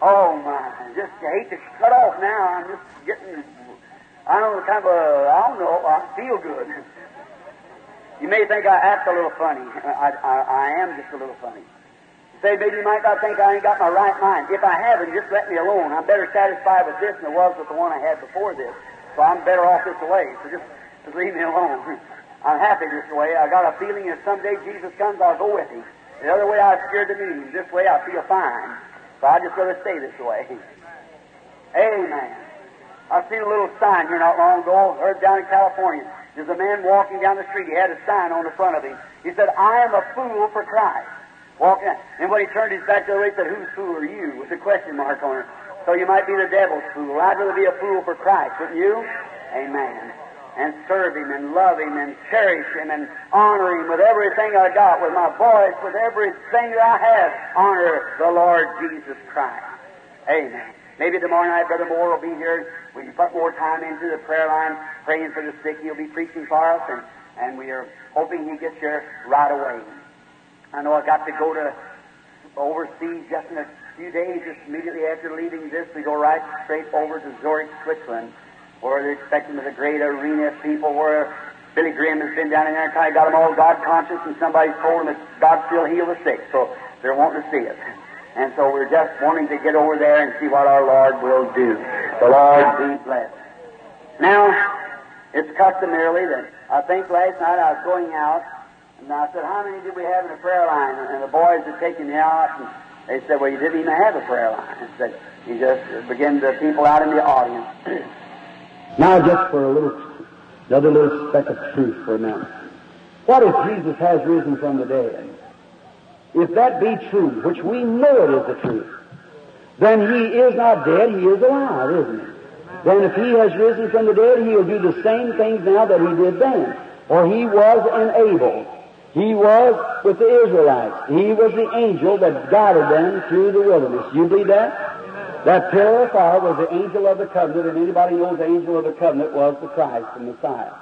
Oh my, just hate to cut off now. I'm just getting, I don't know, kind of a, I don't know, I feel good. You may think I act a little funny. I, I, I am just a little funny. Say, maybe you might not think I ain't got my right mind. If I haven't, just let me alone. I'm better satisfied with this than I was with the one I had before this. So I'm better off this way. So just, just leave me alone. I'm happy this way. I got a feeling if someday Jesus comes, I'll go with him. The other way I was scared to meet him. This way I feel fine. So I just rather stay this way. Amen. I seen a little sign here not long ago, heard down in California. There's a man walking down the street. He had a sign on the front of him. He said, I am a fool for Christ. Walking out. And when he turned his back to the way, he said, Whose fool are you? With a question mark on it. So you might be the devil's fool. I'd rather be a fool for Christ, wouldn't you? Amen. And serve him and love him and cherish him and honor him with everything I got, with my voice, with everything that I have. Honor the Lord Jesus Christ. Amen. Maybe tomorrow night Brother Moore will be here. We can put more time into the prayer line, praying for the sick. He'll be preaching for us, and, and we are hoping he gets here right away. I know I got to go to overseas just in a few days, just immediately after leaving this. We go right straight over to Zurich, Switzerland, where they're expecting the great arena of people where Billy Graham has been down in there, kind of got them all God conscious, and somebody's told them that God still heal the sick, so they're wanting to see it. And so we're just wanting to get over there and see what our Lord will do. The Lord be blessed. Now, it's customarily that I think last night I was going out and I said, How many did we have in the prayer line? And the boys had taken me out and they said, Well, you didn't even have a prayer line. I said, You just began the people out in the audience. Now, just for a little, another little speck of truth for a minute. What if Jesus has risen from the dead? If that be true, which we know it is the truth, then he is not dead, he is alive, isn't he? Then if he has risen from the dead, he will do the same things now that he did then. For he was enabled. He was with the Israelites. He was the angel that guided them through the wilderness. You believe that? That fire was the angel of the covenant, and anybody knows the angel of the covenant was the Christ, the Messiah.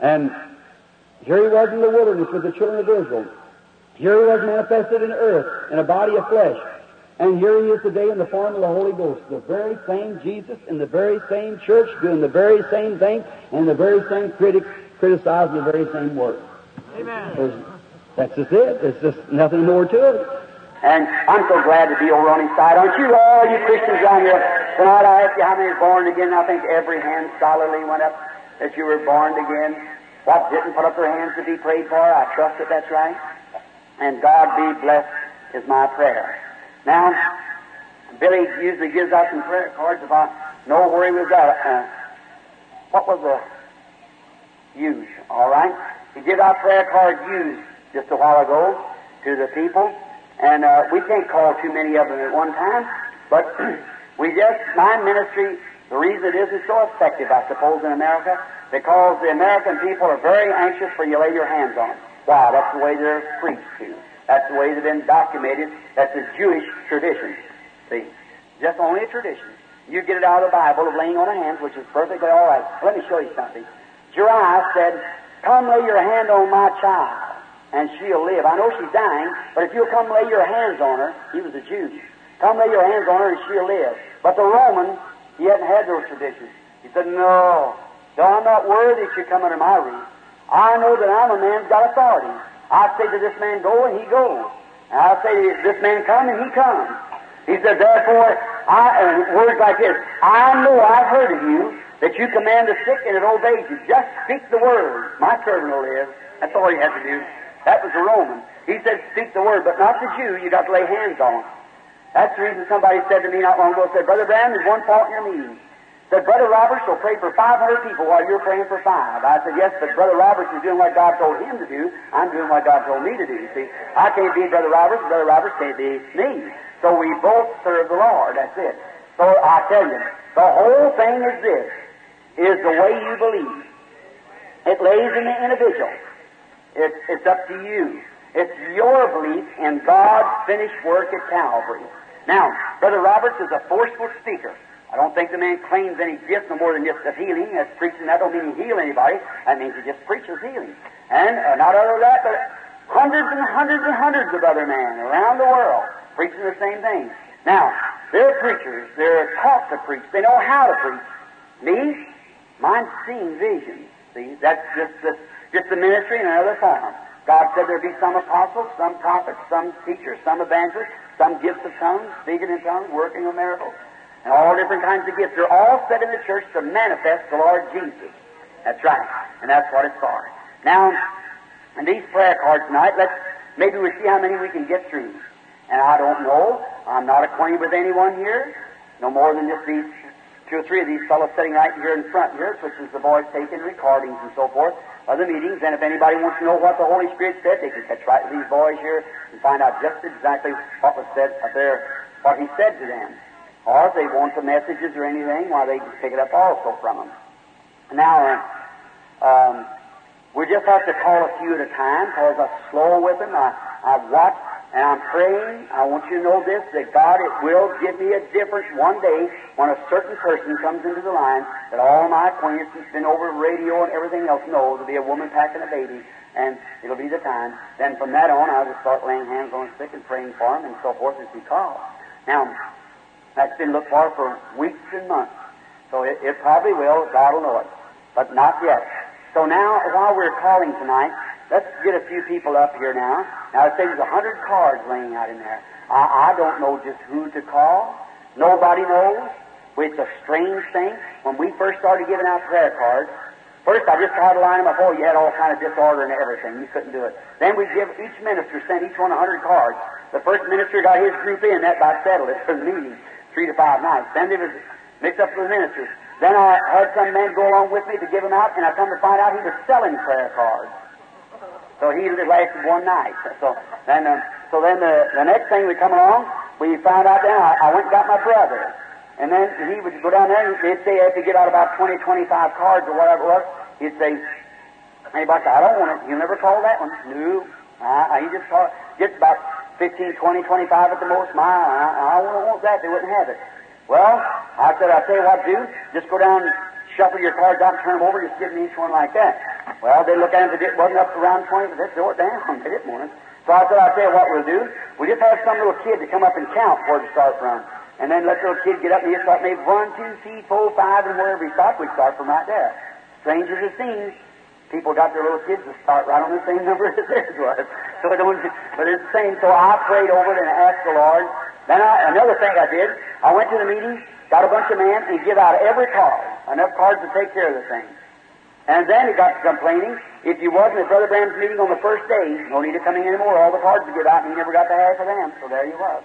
And here he was in the wilderness with the children of Israel. Here he was manifested in earth in a body of flesh. And here he is today in the form of the Holy Ghost. The very same Jesus in the very same church doing the very same thing and the very same critic criticizing the very same work. Amen. That's just it. There's just nothing more to it. And I'm so glad to be over on his side. Aren't you, all you Christians down here? Tonight I ask you how many is born again. I think every hand solidly went up that you were born again. What didn't put up their hands to be prayed for? I trust that that's right. And God be blessed is my prayer. Now, Billy usually gives out some prayer cards if I know where he was at. Uh, what was the use? All right. He gave out prayer card use just a while ago to the people, and uh, we can't call too many of them at one time. But we just my ministry. The reason it isn't so effective, I suppose, in America, because the American people are very anxious for you to lay your hands on them. Why? That's the way they're preached to. That's the way they've been documented. That's a Jewish tradition. See? Just only a tradition. You get it out of the Bible of laying on of hands, which is perfectly all right. Let me show you something. Jairus said, Come lay your hand on my child, and she'll live. I know she's dying, but if you'll come lay your hands on her, he was a Jew. Come lay your hands on her, and she'll live. But the Roman, he hadn't had those traditions. He said, No, no, I'm not worthy you come under my roof. I know that I'm a man's got authority. I say to this man, go, and he goes. And I say to this man, come, and he comes. He said, therefore, I, and words like this, I know I've heard of you, that you command the sick and it obeys you. Just speak the word. My servant will live. That's all you have to do. That was the Roman. He said, speak the word, but not the Jew. You got to lay hands on. That's the reason somebody said to me not long ago, said, Brother Branham, there's one fault in your meeting. Said, Brother Roberts will pray for 500 people while you're praying for five. I said, yes, but Brother Roberts is doing what God told him to do. I'm doing what God told me to do. You see, I can't be Brother Roberts, Brother Roberts can't be me. So we both serve the Lord. That's it. So I tell you, the whole thing is this, is the way you believe. It lays in the individual. It's, it's up to you. It's your belief in God's finished work at Calvary. Now, Brother Roberts is a forceful speaker. I don't think the man claims any gift no more than just of healing. That's preaching. That don't mean he heal anybody. That means he just preaches healing. And uh, not only that, but hundreds and hundreds and hundreds of other men around the world preaching the same thing. Now, they're preachers. They're taught to preach. They know how to preach. Me, mine's seeing visions. See, that's just the, just the ministry in another form. God said there'd be some apostles, some prophets, some teachers, some evangelists, some gifts of tongues, speaking in tongues, working of miracles and all different kinds of gifts. They're all set in the church to manifest the Lord Jesus. That's right. And that's what it's for. Now, in these prayer cards tonight, let's maybe we'll see how many we can get through. And I don't know. I'm not acquainted with anyone here, no more than just these two or three of these fellows sitting right here in front here, which is the boys taking recordings and so forth of the meetings. And if anybody wants to know what the Holy Spirit said, they can catch right with these boys here and find out just exactly what was said up there, what He said to them. Or if they want the messages or anything, why, they can pick it up also from them. Now, uh, um, we just have to call a few at a time because I'm slow with them. I, I've watched and I'm praying. I want you to know this, that God it will give me a difference one day when a certain person comes into the line that all my acquaintances has been over radio and everything else know to be a woman packing a baby, and it'll be the time. Then from that on, I'll just start laying hands on sick and praying for them and so forth as he calls. Now, that's been looked for for weeks and months. So it, it probably will. God will know it. But not yet. So now, while we're calling tonight, let's get a few people up here now. Now, I say there's a hundred cards laying out in there. I, I don't know just who to call. Nobody knows. It's a strange thing. When we first started giving out prayer cards, First, I just tried to line them up. Oh, you had all kind of disorder and everything. You couldn't do it. Then we give each minister sent each one a hundred cards. The first minister got his group in. That about settled it for the meeting three to five nights. Then they was mixed up with the ministers. Then I had some men go along with me to give them out, and I come to find out he was selling prayer cards. So he lasted one night. So then, uh, so then the, the next thing we come along, we found out then I, I went and got my brother. And then he would go down there and they'd say after he get out about 20, 25 cards or whatever it was, he'd say, anybody say, I don't want it. You never call that one. No. Uh, he just call, gets about 15, 20, 25 at the most. My, I, I wouldn't want that. They wouldn't have it. Well, I said, I'll tell you what do. Just go down, shuffle your cards out, and turn them over. Just give me each one like that. Well, they look at it. It wasn't up to around 20, but they throw it down. They didn't want it. So I said, I'll tell you what we'll do. We'll just have some little kid to come up and count where to start from. And then let the little kid get up and he start maybe one, two, three, four, five, and wherever he starts, we start from right there. Strange as it seems, people got their little kids to start right on the same number as theirs was. So it don't, but it's the same. So I prayed over it and asked the Lord. Then I, another thing I did, I went to the meeting, got a bunch of men, and give out every card, enough cards to take care of the thing. And then he got to complaining. If you wasn't at Brother Branham's meeting on the first day, no need of coming anymore. All the cards to give out, and he never got the half of them. So there you was.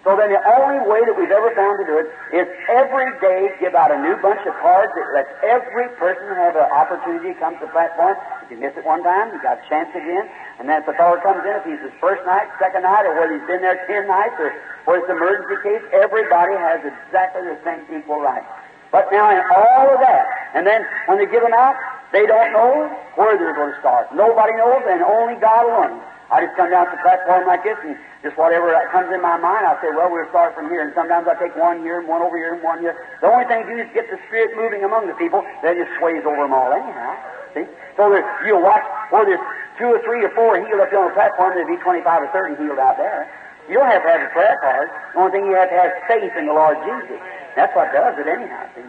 So then the only way that we've ever found to do it is every day give out a new bunch of cards that lets every person have an opportunity to come to the platform. If you miss it one time, you got a chance again. And then if the fellow comes in, if he's his first night, second night, or whether he's been there ten nights, or whether it's an emergency case, everybody has exactly the same equal right. But now in all of that, and then when they give them out, they don't know where they're going to start. Nobody knows, and only God alone. I just come down to the platform like this and just whatever comes in my mind, I say, well, we'll start from here. And sometimes I take one here and one over here and one here. The only thing to do is get the Spirit moving among the people. Then it sways over them all anyhow. See? So there, you'll watch where there's two or three or four healed up here on the platform, there'll be 25 or 30 healed out there. You don't have to have a prayer card. The only thing you have to have is faith in the Lord Jesus. That's what does it anyhow. See?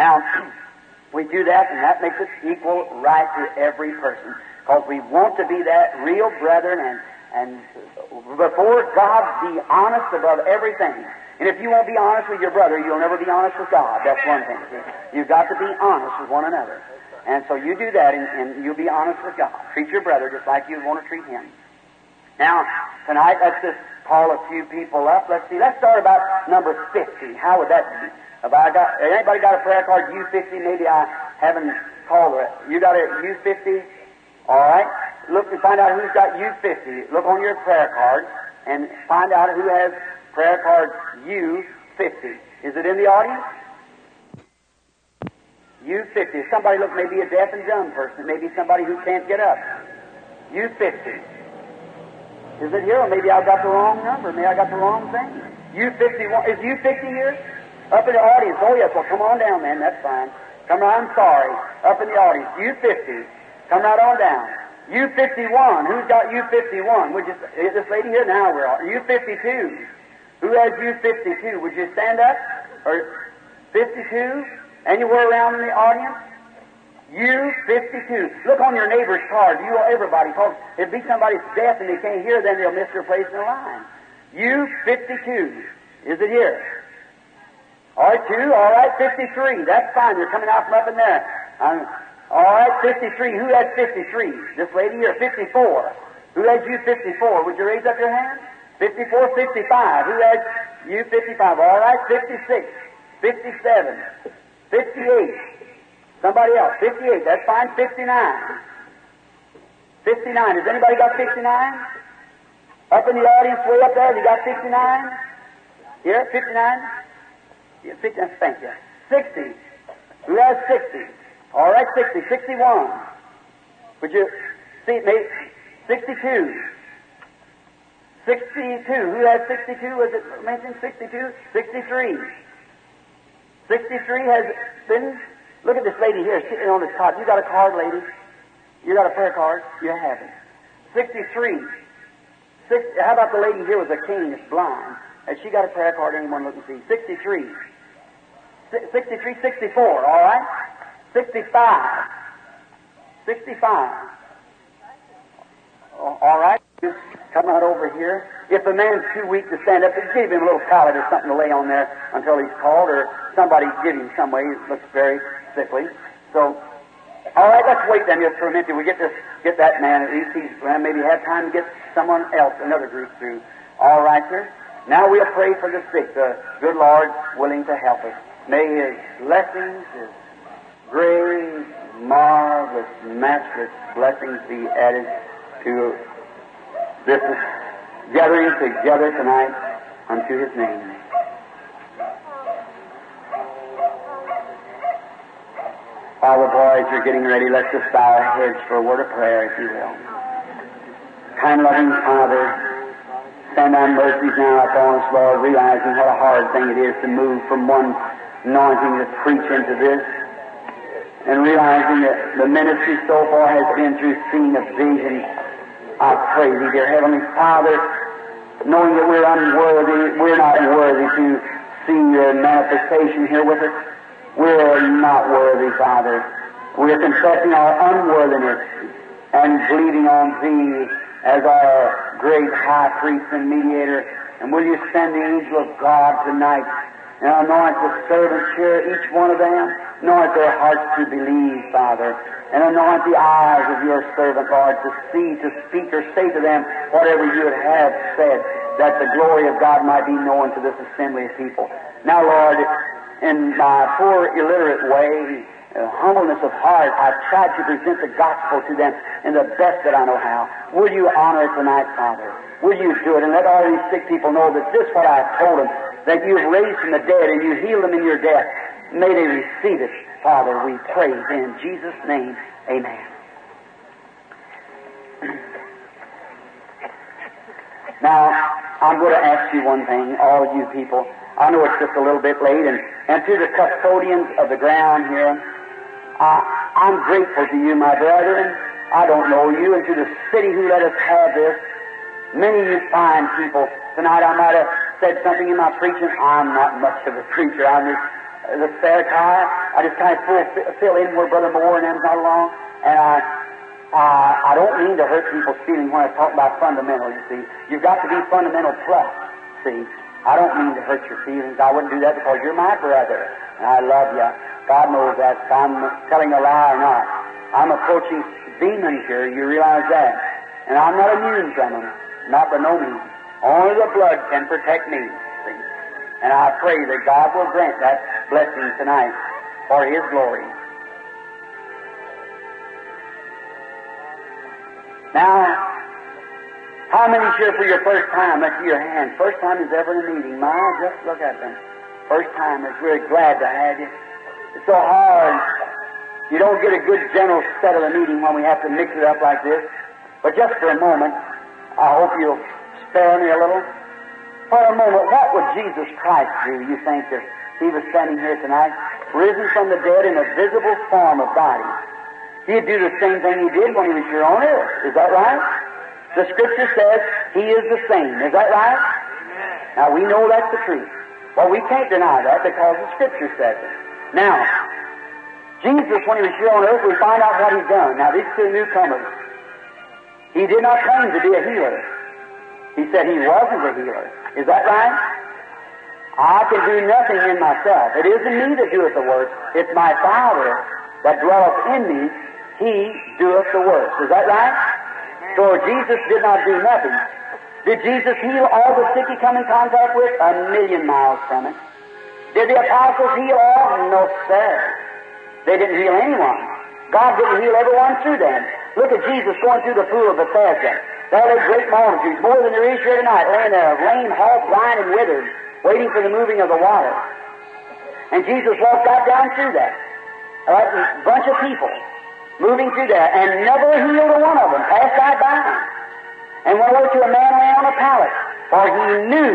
Now, we do that, and that makes it equal right to every person because we want to be that real brethren and And before God, be honest above everything. And if you won't be honest with your brother, you'll never be honest with God. That's one thing. You've got to be honest with one another. And so you do that, and, and you'll be honest with God. Treat your brother just like you want to treat him. Now, tonight, let's just call a few people up. Let's see. Let's start about number 50. How would that be? Have I got, anybody got a prayer card U50? Maybe I haven't called it. You got a U50? All right. Look and find out who's got U50. Look on your prayer card and find out who has prayer card U50. Is it in the audience? U50. Somebody look, maybe a deaf and dumb person, maybe somebody who can't get up. U50. Is it here? Or maybe I got the wrong number. Maybe I got the wrong thing. U51. Is U50 here? Up in the audience. Oh, yes. Well, come on down, man. That's fine. Come on. I'm sorry. Up in the audience. U50. Come right on down. U51. Who's got U51? Would you, is this lady here? Now we're all. U52. Who has U52? Would you stand up? Or 52? Anywhere around in the audience? U52. Look on your neighbor's card. You or everybody, because it'd be somebody's deaf and they can't hear, then they'll miss their place in the line. U52. Is it here? All right, two. All right, 53. That's fine. You're coming out from up in there. Um, Oh, all right, 53. Who has 53? This lady here, 54. Who has you 54? Would you raise up your hand? 54, 55. Who has you 55? All right, 56, 57, 58. Somebody else. 58. That's fine. 59. 59. Has anybody got 59? Up in the audience, way up there, you got 59? Here, 59? Yeah, 59. Thank you. 60. Who has 60? All right, 60. 61. Would you see, maybe 62. 62. Who has 62? Was it mentioned 62? 63. 63 has been Look at this lady here sitting on this cot. You got a card, lady? You got a prayer card? You have it. 63. Six, how about the lady here with the cane that's blind? Has she got a prayer card? Anyone look and see? 63. 63, 64, all right? 65. 65. Oh, all right? Just come out over here. If the man's too weak to stand up, just give him a little pallet or something to lay on there until he's called, or somebody give him some way. He looks very sickly. So, all right, let's wait then just for a minute. We get this, get that man. At least he's well, maybe have time to get someone else, another group through. All right, sir. Now we'll pray for the sick. The good Lord willing to help us. May His blessings, His great, marvelous, matchless blessings be added to this gathering together tonight unto His name. Father, boys, you're getting ready. Let's just bow our heads for a word of prayer, if you will. Kind, loving Father, send our mercies now upon us, Lord, realizing what a hard thing it is to move from one anointing to preach into this, and realizing that the ministry so far has been through seeing of vision. I pray thee, dear Heavenly Father, knowing that we're unworthy, we're not worthy to see your manifestation here with us. We're not worthy, Father. We're confessing our unworthiness and bleeding on Thee as our great high priest and mediator. And will you send the angel of God tonight and anoint the servants here, each one of them, anoint their hearts to believe, Father, and anoint the eyes of your servant, Lord, to see, to speak, or say to them whatever you would have said, that the glory of God might be known to this assembly of people. Now, Lord, in my poor, illiterate way, uh, humbleness of heart, I've tried to present the gospel to them in the best that I know how. Will you honor it tonight, Father? Will you do it and let all these sick people know that this is what I've told them, that you've raised from the dead and you heal them in your death. May they receive it, Father, we pray in Jesus' name. Amen. Now, I'm going to ask you one thing, all you people. I know it's just a little bit late, and, and to the custodians of the ground here, I, I'm grateful to you, my brethren. I don't know you, and to the city who let us have this. Many you fine people. Tonight I might have said something in my preaching. I'm not much of a preacher. I'm just the spare tire. I just kind of fill, fill in where Brother Moore and them's not along, and I I, I don't mean to hurt people's feelings when I talk about fundamental, you see. You've got to be fundamental plus, see. I don't mean to hurt your feelings. I wouldn't do that because you're my brother, and I love you. God knows that if I'm telling a lie or not. I'm approaching demons here, you realize that. And I'm not immune from them, not by no means. Only the blood can protect me, see. And I pray that God will grant that blessing tonight for His glory. Now, how many here for your first time? See your hand. First time is ever in a meeting. My, just look at them. First timers, we're glad to have you. It's so hard. You don't get a good general set of the meeting when we have to mix it up like this. But just for a moment, I hope you'll spare me a little. For a moment, what would Jesus Christ do, you think, if he was standing here tonight, risen from the dead in a visible form of body? He'd do the same thing he did when he was here on earth. Is that right? The Scripture says he is the same. Is that right? Now, we know that's the truth. Well, we can't deny that because the Scripture says it. Now, Jesus, when he was here on earth, we find out what he's done. Now, these two newcomers, he did not claim to be a healer. He said he wasn't a healer. Is that right? I can do nothing in myself. It isn't me that doeth the work. It's my Father that dwelleth in me. He doeth the works. Is that right? So Jesus did not do nothing. Did Jesus heal all the sick he come in contact with? A million miles from it. Did the apostles heal all? No, sir. They didn't heal anyone. God didn't heal everyone through them. Look at Jesus going through the pool of Bethesda. There lay great multitudes, more than there is here tonight, laying there, lame, halt, blind, and withered, waiting for the moving of the water. And Jesus walked right down through that. A bunch of people moving through there and never healed a one of them, passed right by And went over to a man laying on a pallet, for he knew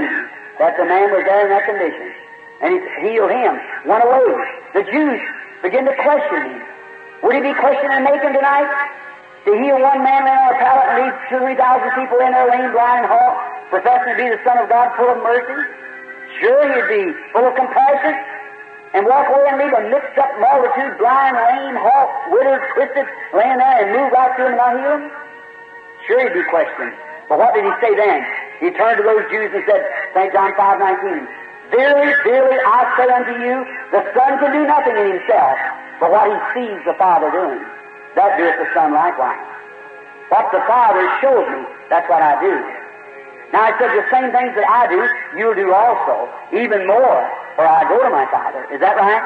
that the man was there in that condition. And he healed him, went away. The Jews began to question him. Would he be questioning Macon tonight? To heal one man laying on a pallet and leave two, three thousand people in there lame, blind, and halt, professing to be the Son of God, full of mercy? Sure, he'd be full of compassion and walk away and leave a mixed up multitude, blind, lame, halt, withered, twisted, laying there and move right to him and not heal him? Sure, he'd be questioned. But what did he say then? He turned to those Jews and said, St. John 5 19, Verily, verily, I say unto you, the Son can do nothing in himself, but what he sees the Father doing. That doeth the Son likewise. What the Father shows me, that's what I do. Now I said the same things that I do, you'll do also, even more, for I go to my Father. Is that right?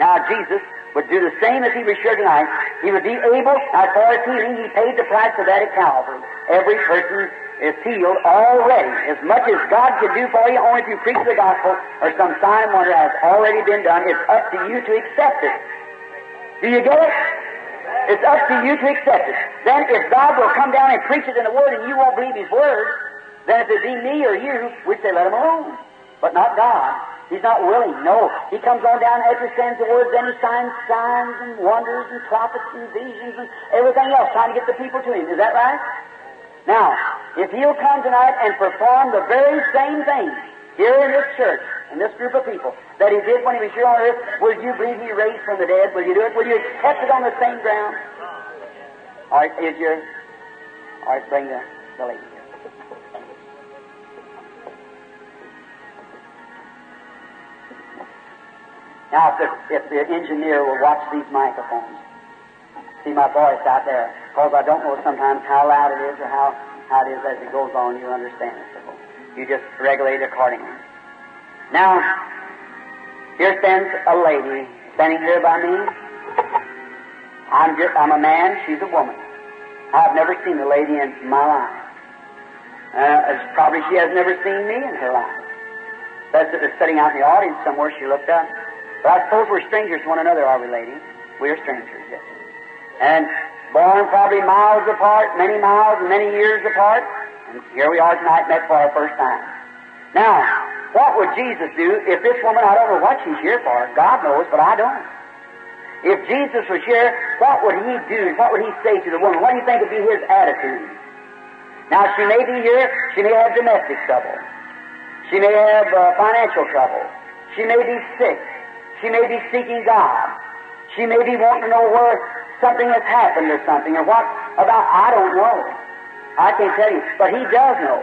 Now Jesus would do the same as he was sure tonight. He would be able, as far as healing, he paid the price of that at Calvary. Every person is healed already. As much as God can do for you, only if you preach the gospel or some sign wonder has already been done, it's up to you to accept it. Do you get it? It's up to you to accept it. Then if God will come down and preach it in the Word and you won't believe His Word, then if it be me or you, we'd say let Him alone. But not God. He's not willing. No. He comes on down after he sends the Word, then He signs signs and wonders and prophets and visions and everything else, trying to get the people to Him. Is that right? Now, if He'll come tonight and perform the very same thing here in this church, in this group of people, that He did when He was here on earth, will you believe He raised from the dead? Will you do it? Will you accept it on the same ground? All right, is your... All right, bring the, the lady. Now, if the, if the engineer will watch these microphones, see my voice out there, because I don't know sometimes how loud it is or how, how it is as it goes on, you understand it. You just regulate accordingly. Now, here stands a lady standing here by me. I'm just, I'm a man, she's a woman. I've never seen a lady in my life. Uh, probably she has never seen me in her life. That's it was sitting out in the audience somewhere, she looked up. But I suppose we're strangers to one another, are we, lady? We're strangers, yes. And born probably miles apart, many miles many years apart. And here we are tonight, met for our first time. Now, what would Jesus do if this woman, I don't know what she's here for, God knows, but I don't. If Jesus was here, what would he do? What would he say to the woman? What do you think would be his attitude? Now, she may be here, she may have domestic trouble. She may have uh, financial trouble. She may be sick. She may be seeking God. She may be wanting to know where something has happened or something, or what about, I don't know. I can't tell you, but He does know.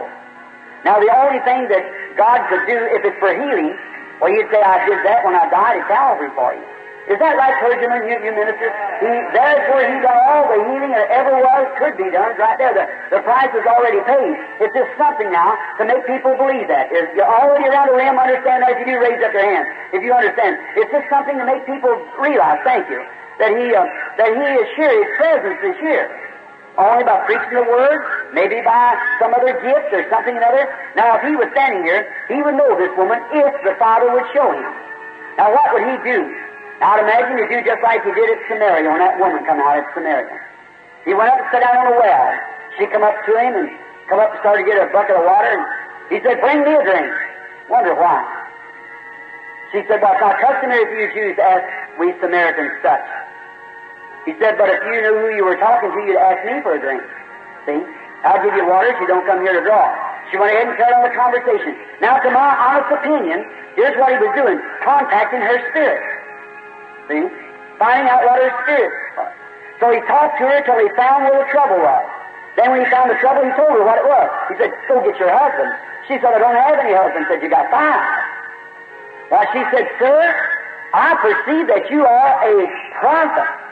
Now, the only thing that God could do, if it's for healing, well, you'd say, I did that when I died at Calvary for you. Is that right, clergyman, you, you ministers? He, where he got all the healing that ever was, could be done, right there. The, the price is already paid. It's just something now to make people believe that. If you're already around the rim understand that if you do raise up your hand. If you understand. It's just something to make people realize, thank you, that he, uh, that he is here, his presence is here. Only by preaching the word, maybe by some other gift or something another. Now, if he was standing here, he would know this woman if the Father would show him. Now, what would he do? Now, I'd imagine he'd do just like he did at Samaria when that woman come out at Samaria. He went up and sat down on a well. She come up to him and come up and started to get a bucket of water. And he said, bring me a drink. Wonder why. She said, well, it's not customary for you Jews to ask we Samaritans such. He said, but if you knew who you were talking to, you'd ask me for a drink. See? I'll give you water if you don't come here to draw. She went ahead and carried on the conversation. Now, to my honest opinion, here's what he was doing, contacting her spirit. See? Finding out what her spirit was. So he talked to her till he found where the trouble was. Then when he found the trouble, he told her what it was. He said, go get your husband. She said, I don't have any husband. He said, you got five. Well, she said, sir, I perceive that you are a prophet.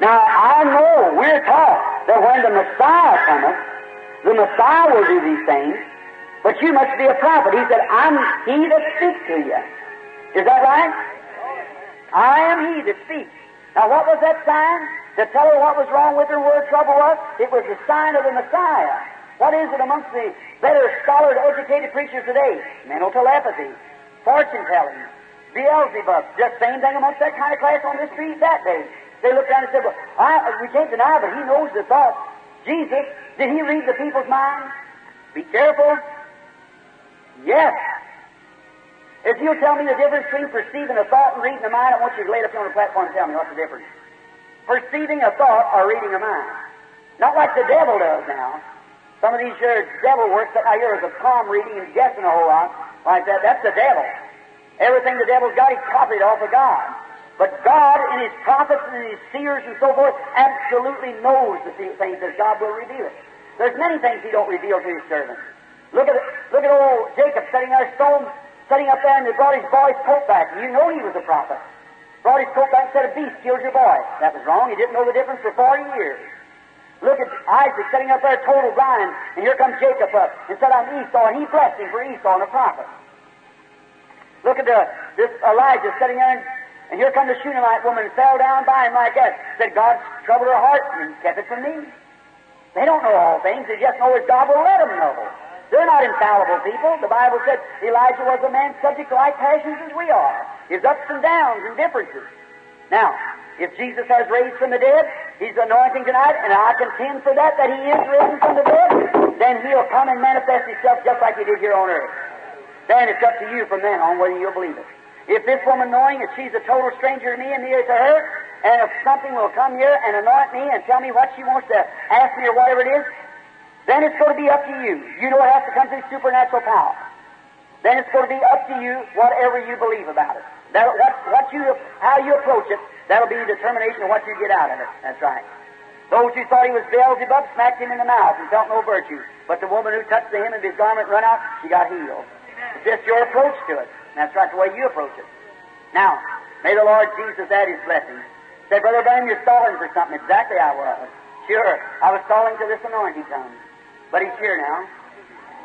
Now, I know we're taught that when the Messiah cometh, the Messiah will do these things, but you must be a prophet. He said, I'm he that speaks to you. Is that right? I am he that speaks. Now, what was that sign? To tell her what was wrong with her, where trouble was? It was the sign of the Messiah. What is it amongst the better scholar, educated preachers today? Mental telepathy, fortune telling, Beelzebub. Just same thing amongst that kind of class on the street that day. They looked down and said, Well, I, we can't deny, but he knows the thought. Jesus, did he read the people's minds? Be careful. Yes. If you'll tell me the difference between perceiving a thought and reading a mind, I want you to lay it up here on the platform and tell me what's the difference. Perceiving a thought or reading a mind. Not like the devil does now. Some of these here devil works that I hear is a palm reading and guessing a whole lot like that. That's the devil. Everything the devil's got, he's copied off of God. But God, in His prophets and His seers and so forth, absolutely knows the things that God will reveal it. There's many things He don't reveal to His servants. Look at. Look at old Jacob sitting there, stone sitting up there, and they brought his boy's coat back. You know he was a prophet. Brought his coat back and said, A beast killed your boy. That was wrong. He didn't know the difference for 40 years. Look at Isaac sitting up there, total blind, and here comes Jacob up and said, I'm Esau, and he blessed him for Esau and a prophet. Look at the, this Elijah sitting there, and, here comes the Shunammite woman fell down by him like that. Said, God troubled her heart and kept it from me. They don't know all things. They just know as God will let them know. They're not infallible people. The Bible said Elijah was a man subject to like passions as we are. His ups and downs and differences. Now, if Jesus has raised from the dead, He's anointing tonight, and I contend for that, that He is risen from the dead, then He'll come and manifest Himself just like He did here on earth. Then it's up to you from then on whether you'll believe it. If this woman, knowing that she's a total stranger to me and is to her, and if something will come here and anoint me and tell me what she wants to ask me or whatever it is, then it's going to be up to you. You know it has to come through supernatural power. Then it's going to be up to you whatever you believe about it. That, what, what you, how you approach it, that'll be the determination of what you get out of it. That's right. Those who thought he was Beelzebub smacked him in the mouth and felt no virtue. But the woman who touched the hem of his garment run out, she got healed. It's just your approach to it. That's right, the way you approach it. Now, may the Lord Jesus add his blessing. Say, Brother Branham, you're stalling for something. Exactly I was. Sure, I was stalling till this anointing comes. But he's here now.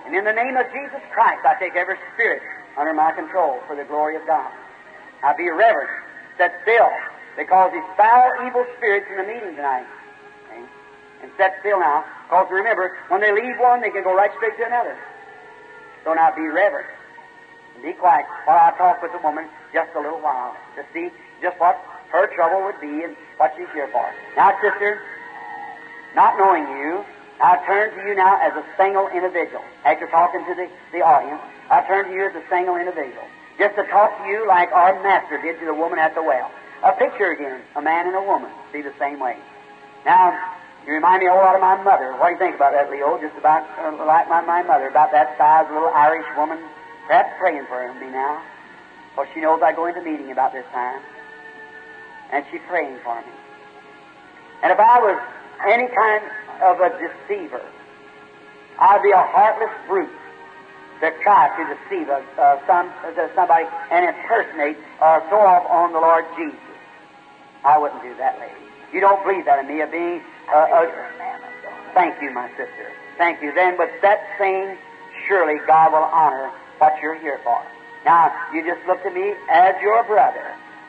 And in the name of Jesus Christ, I take every spirit under my control for the glory of God. I be reverent, set still, They because these foul, evil spirits in the meeting tonight. Okay? And set still now, because remember, when they leave one, they can go right straight to another. So now be reverent. Be quiet while I talk with the woman just a little while to see just what her trouble would be and what she's here for. Now, sister, not knowing you, I turn to you now as a single individual. After talking to the, the audience, I turn to you as a single individual. Just to talk to you like our Master did to the woman at the well. A picture again, a man and a woman, see the same way. Now, you remind me a whole lot of my mother. What do you think about that, Leo? Just about uh, like my, my mother, about that size little Irish woman. Perhaps praying for me now. For she knows I go into meeting about this time. And she's praying for me. And if I was any kind of a deceiver. I'd be a heartless brute to try to deceive a, uh, some, somebody and impersonate or throw off on the Lord Jesus. I wouldn't do that, lady. You don't believe that in me, of being uh, a. Thank you, my sister. Thank you. Then, with that saying, surely God will honor what you're here for. Now, you just look to me as your brother,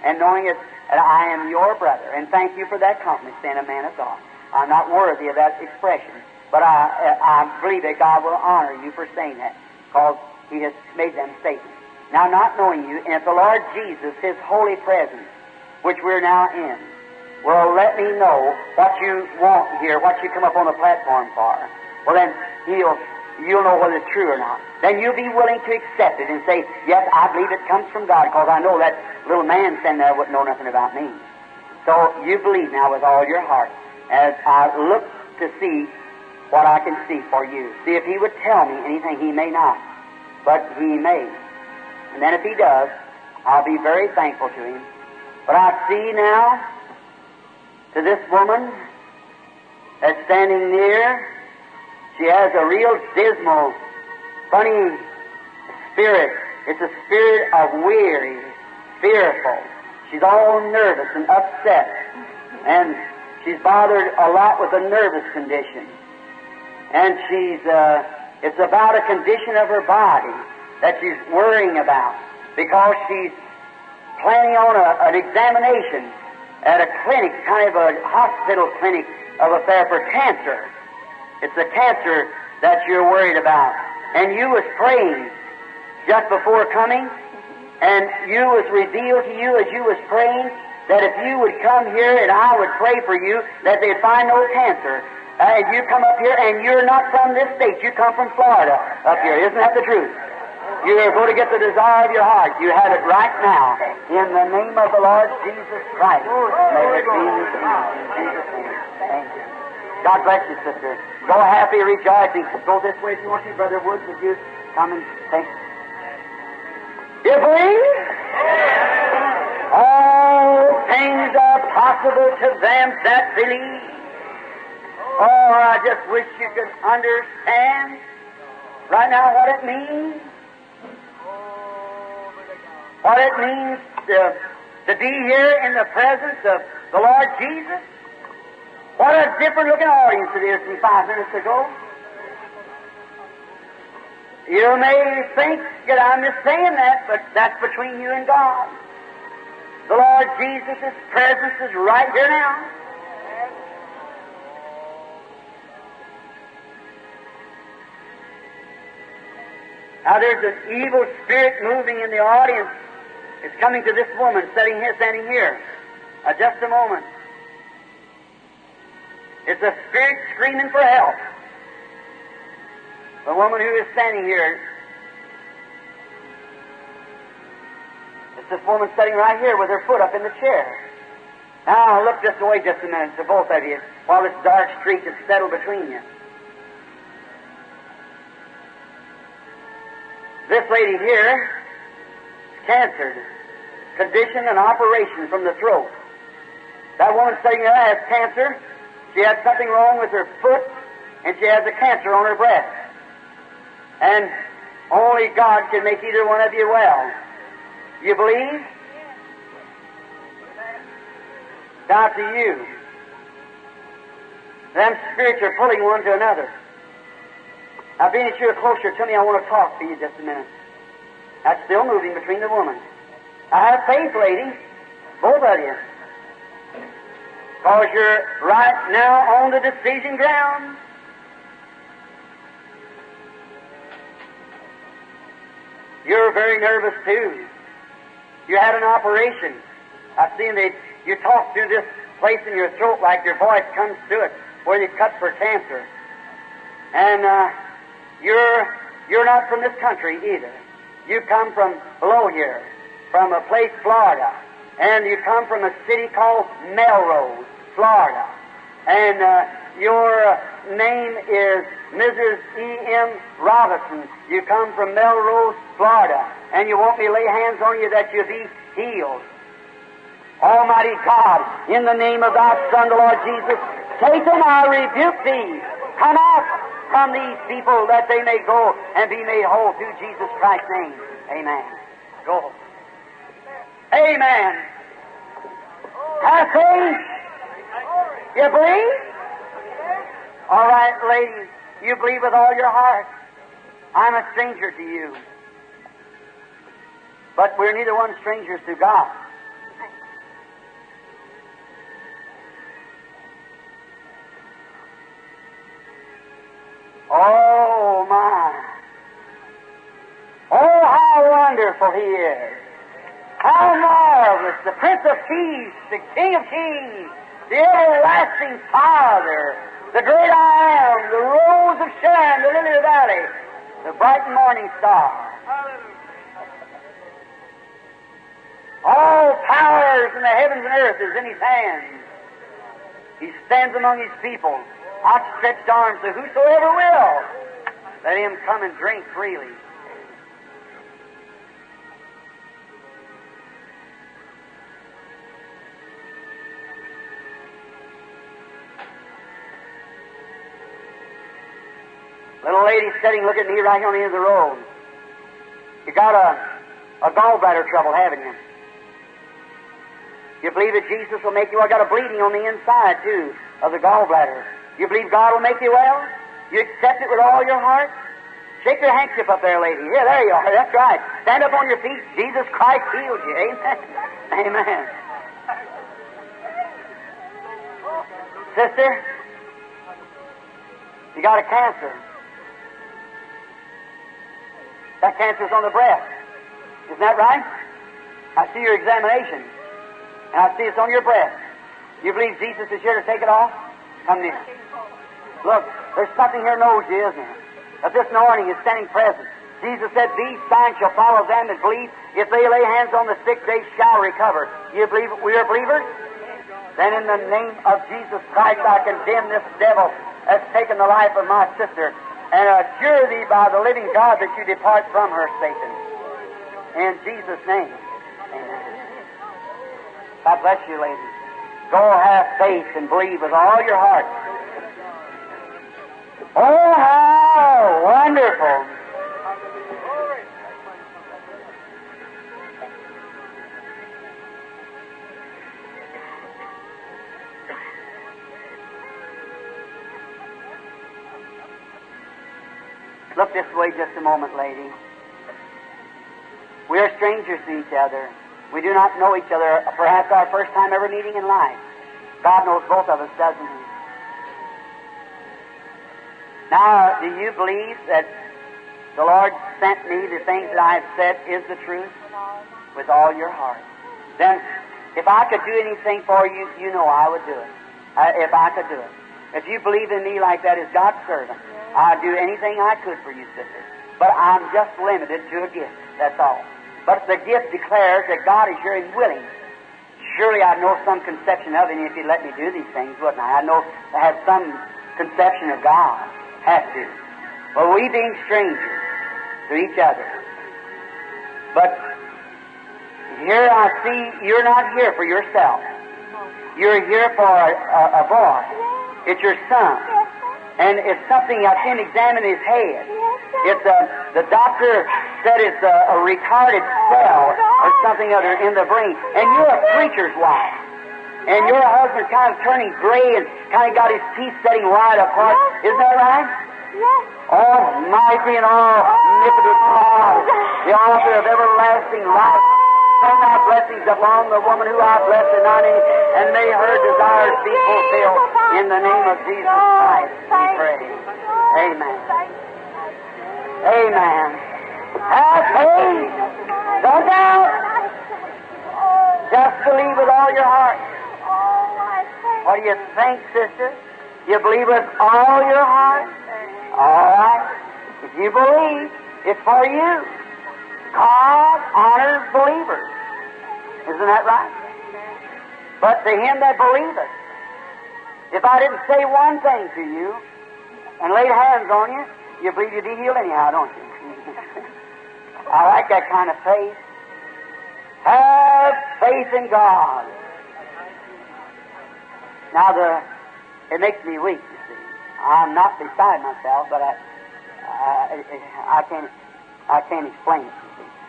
and knowing that I am your brother, and thank you for that compliment, saying a man of God. I'm not worthy of that expression, but I, uh, I believe that God will honor you for saying that, because He has made them statements. Now, not knowing you, and if the Lord Jesus, His holy presence, which we're now in, will let me know what you want here, what you come up on the platform for, well then He'll you'll know whether it's true or not. Then you'll be willing to accept it and say, yes, I believe it comes from God, because I know that little man standing there wouldn't know nothing about me. So you believe now with all your heart as I look to see what I can see for you. See if he would tell me anything he may not, but he may. And then if he does, I'll be very thankful to him. But I see now to this woman that's standing near, she has a real dismal, funny spirit. It's a spirit of weary, fearful. She's all nervous and upset. And she's bothered a lot with a nervous condition. And she's, uh, it's about a condition of her body that she's worrying about because she's planning on a, an examination at a clinic, kind of a hospital clinic of a affair for cancer. It's the cancer that you're worried about. And you was praying just before coming, and you was revealed to you as you was praying that if you would come here and I would pray for you that they'd find no cancer. Uh, and you come up here and you're not from this state. You come from Florida up here. Isn't that the truth? You're going to get the desire of your heart. You have it right now. In the name of the Lord Jesus Christ. May it be in Jesus' name. Thank you. God bless you, sister. Go happy, rejoicing. Go this way if you want to. Brother Woods, would you come and take? You believe? All things are possible to them that believe. Oh, I just wish you could understand right now what it means. What it means to, to be here in the presence of the Lord Jesus. What a different looking audience it is from five minutes ago. You may think that I'm just saying that, but that's between you and God. The Lord Jesus' presence is right here now. Now there's an evil spirit moving in the audience. It's coming to this woman sitting here, standing here. Just a moment. It's a spirit screaming for help. The woman who is standing here. It's this woman sitting right here with her foot up in the chair. Now look just away just a minute to both of you while this dark streak is settled between you. This lady here is cancer, condition and operation from the throat. That woman sitting there has cancer. She had something wrong with her foot, and she has a cancer on her breast. And only God can make either one of you well. You believe? Now to you. Them spirits are pulling one to another. Now, being that you're closer to me, I want to talk to you just a minute. That's still moving between the woman. I have faith, lady, both of you. Because you're right now on the decision ground. You're very nervous too. You had an operation. I've seen that you talk through this place in your throat like your voice comes through it, where you cut for cancer. And uh, you're you're not from this country either. You come from below here, from a place, Florida, and you come from a city called Melrose, Florida, and uh, your name is Mrs. E. M. Robinson. You come from Melrose, Florida, and you want me to lay hands on you that you'll be healed. Almighty God, in the name of thy Son, the Lord Jesus, Satan, I rebuke thee. Come out from these people that they may go and be made whole through Jesus Christ's name. Amen. Go. Amen. Faith. You believe? All right, ladies, you believe with all your heart. I'm a stranger to you. But we're neither one strangers to God. Oh, my. Oh, how wonderful He is. How marvelous. The Prince of Peace, the King of Kings, the everlasting Father, the great I am, the rose of Sharon, the lily of the valley, the bright morning star. All powers in the heavens and earth is in His hands. He stands among His people, outstretched arms to whosoever will. Let him come and drink freely. Little lady sitting looking at me right here on the end of the road. You got a, a gallbladder trouble, haven't you? You believe that Jesus will make you well? Got a bleeding on the inside, too, of the gallbladder. You believe God will make you well? You accept it with all your heart? Shake your handkerchief up there, lady. Yeah, there you are. That's right. Stand up on your feet. Jesus Christ healed you. Amen. Amen. Sister, you got a cancer. That cancer's on the breast. Isn't that right? I see your examination. And I see it's on your breast. You believe Jesus is here to take it off? Come near. Look, there's something here knows you, isn't there? That this anointing is standing present. Jesus said, These signs shall follow them that believe. If they lay hands on the sick, they shall recover. You believe we are believers? Then in the name of Jesus Christ, I condemn this devil that's taken the life of my sister and assure thee by the living God that you depart from her, Satan. In Jesus' name. Amen. God bless you, ladies. Go have faith and believe with all your heart. Oh, how wonderful! Look this way just a moment, lady. We are strangers to each other. We do not know each other, perhaps our first time ever meeting in life. God knows both of us, doesn't He? Now, do you believe that the Lord sent me the things that I have said is the truth? With all your heart. Then, if I could do anything for you, you know I would do it. Uh, if I could do it. If you believe in me like that as God's servant, I'd do anything I could for you, sister. But I'm just limited to a gift, that's all. But the gift declares that God is here and willing. Surely I'd know some conception of Him if He'd let me do these things, wouldn't I? I'd know I have some conception of God. Have to. Well, we being strangers to each other. But here I see you're not here for yourself. You're here for a, a, a boy. It's your son. And it's something I can't examine his head. It's a, the doctor said it's a, a retarded cell or something other in the brain. And you're a preacher's wife. And your husband's kind of turning gray and kind of got his teeth setting wide apart. Isn't that right? Oh, yes. Almighty and omnipotent God, the author of everlasting life. Send thy blessings upon the woman who I bless in thy name, and may her desires be fulfilled. In the name of Jesus Christ, we pray. Amen. Amen. Have faith. Don't doubt. Just believe with all your heart. What do you think, sister? You believe with all your heart? All right. If you believe, it's for you. God honors believers. Isn't that right? But to him that believeth, if I didn't say one thing to you and laid hands on you, you believe you'd be healed anyhow, don't you? I like that kind of faith. Have faith in God. Now the it makes me weak. You see, I'm not beside myself, but I I, I can't I can't explain it.